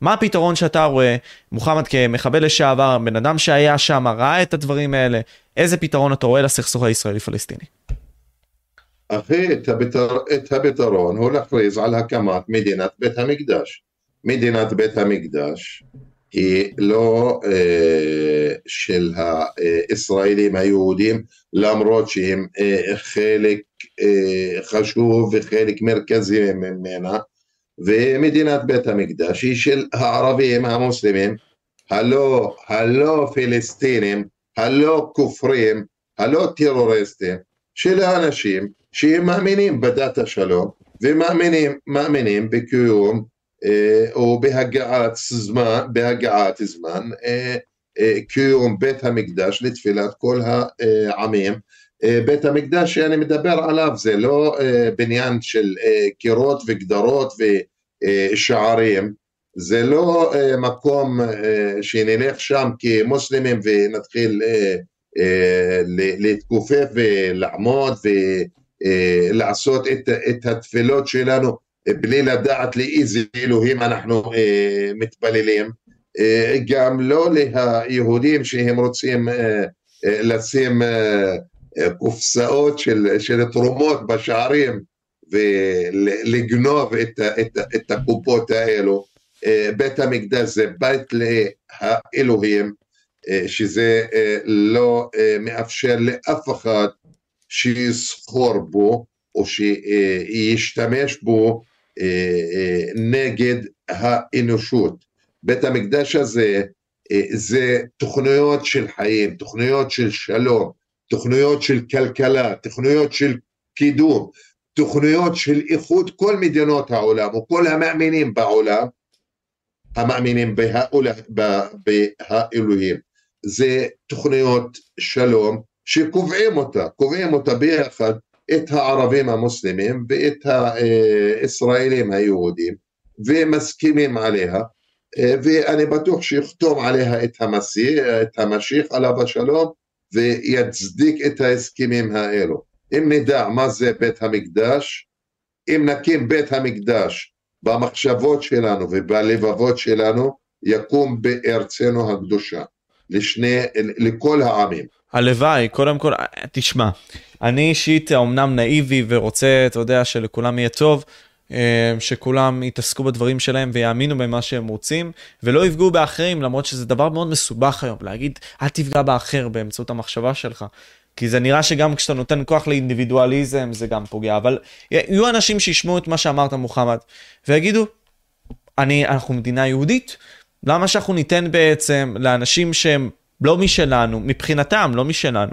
מה הפתרון שאתה רואה, מוחמד כמחבל לשעבר, בן אדם שהיה שם, ראה את הדברים האלה, איזה פתרון אתה רואה לסכסוך הישראלי-פלסטיני? אחי, את, הפתר... את הפתרון הוא להכריז על הקמת מדינת בית המקדש. מדינת בית המקדש היא לא אה, של הישראלים היהודים, למרות שהם אה, חלק אה, חשוב וחלק מרכזי ממנה, ומדינת בית המקדש היא של הערבים המוסלמים הלא, הלא פלסטינים, הלא כופרים, הלא טרוריסטים, של האנשים שהם מאמינים בדת השלום ומאמינים מאמינים בקיום או בהגעת זמן, בהגעת זמן אה, אה, קיום בית המקדש לתפילת כל העמים. אה, בית המקדש שאני מדבר עליו זה לא אה, בניין של אה, קירות וגדרות בשערים, זה לא מקום שנלך שם כמוסלמים ונתחיל להתכופף ולעמוד ולעשות את התפילות שלנו בלי לדעת לאיזה אלוהים אנחנו מתפללים, גם לא ליהודים שהם רוצים לשים קופסאות של, של תרומות בשערים ולגנוב את, את, את הקופות האלו. בית המקדש זה בית לאלוהים, שזה לא מאפשר לאף אחד שיסחור בו או שישתמש בו נגד האנושות. בית המקדש הזה זה תוכניות של חיים, תוכניות של שלום, תוכניות של כלכלה, תוכניות של קידום, תוכניות של איחוד כל מדינות העולם וכל המאמינים בעולם, המאמינים באלוהים. זה תוכניות שלום שקובעים אותה, קובעים אותה ביחד את הערבים המוסלמים ואת הישראלים היהודים ומסכימים עליה ואני בטוח שיחתום עליה את המסיח, את המשיח עליו השלום ויצדיק את ההסכמים האלו. אם נדע מה זה בית המקדש, אם נקים בית המקדש במחשבות שלנו ובלבבות שלנו, יקום בארצנו הקדושה, לשני, לכל העמים. הלוואי, קודם כל, תשמע, אני אישית אמנם נאיבי ורוצה, אתה יודע, שלכולם יהיה טוב, אה, שכולם יתעסקו בדברים שלהם ויאמינו במה שהם רוצים, ולא יפגעו באחרים, למרות שזה דבר מאוד מסובך היום, להגיד, אל תפגע באחר באמצעות המחשבה שלך. כי זה נראה שגם כשאתה נותן כוח לאינדיבידואליזם זה גם פוגע, אבל יהיו אנשים שישמעו את מה שאמרת מוחמד, ויגידו, אני, אנחנו מדינה יהודית, למה שאנחנו ניתן בעצם לאנשים שהם לא משלנו, מבחינתם לא משלנו,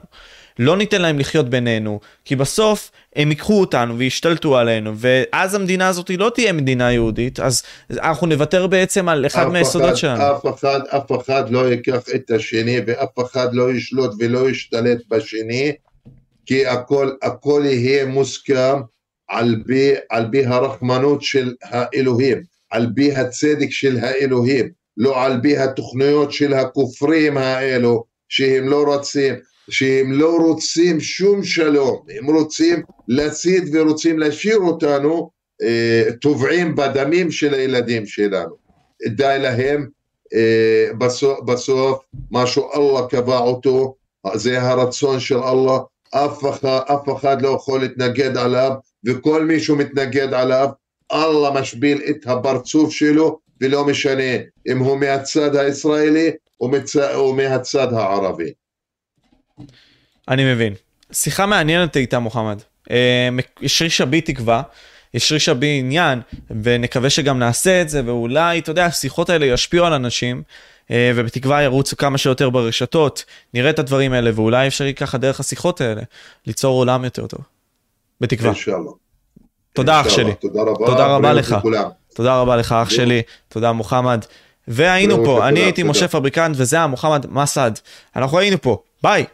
לא ניתן להם לחיות בינינו, כי בסוף הם ייקחו אותנו וישתלטו עלינו, ואז המדינה הזאת לא תהיה מדינה יהודית, אז אנחנו נוותר בעצם על אחד מהיסודות שלנו. אף אחד, אף אחד לא ייקח את השני, ואף אחד לא ישלוט ולא ישתלט בשני, כי הכל, הכל יהיה מוסכם על פי, על פי הרחמנות של האלוהים, על פי הצדק של האלוהים, לא על פי התוכניות של הכופרים האלו, שהם לא רוצים. שהם לא רוצים שום שלום, הם רוצים להסית ורוצים להשאיר אותנו אה, טובעים בדמים של הילדים שלנו. די להם, אה, בסוף, בסוף מה שאללה קבע אותו, זה הרצון של אללה, אף אחד, אף אחד לא יכול להתנגד עליו, וכל מי שמתנגד עליו, אללה משביל את הפרצוף שלו, ולא משנה אם הוא מהצד הישראלי או, מצ... או מהצד הערבי. אני מבין. שיחה מעניינת איתה מוחמד. אה, השרישה בי תקווה, השרישה בי עניין, ונקווה שגם נעשה את זה, ואולי, אתה יודע, השיחות האלה ישפיעו על אנשים, אה, ובתקווה ירוצו כמה שיותר ברשתות, נראה את הדברים האלה, ואולי אפשר ככה דרך השיחות האלה, ליצור עולם יותר טוב. בתקווה. תודה אח שלי. תודה רבה. תודה רבה לך. תודה רבה לך אח שלי. תודה מוחמד. והיינו פה, אני הייתי משה פבריקנט וזה היה מוחמד מסעד. אנחנו היינו פה, ביי.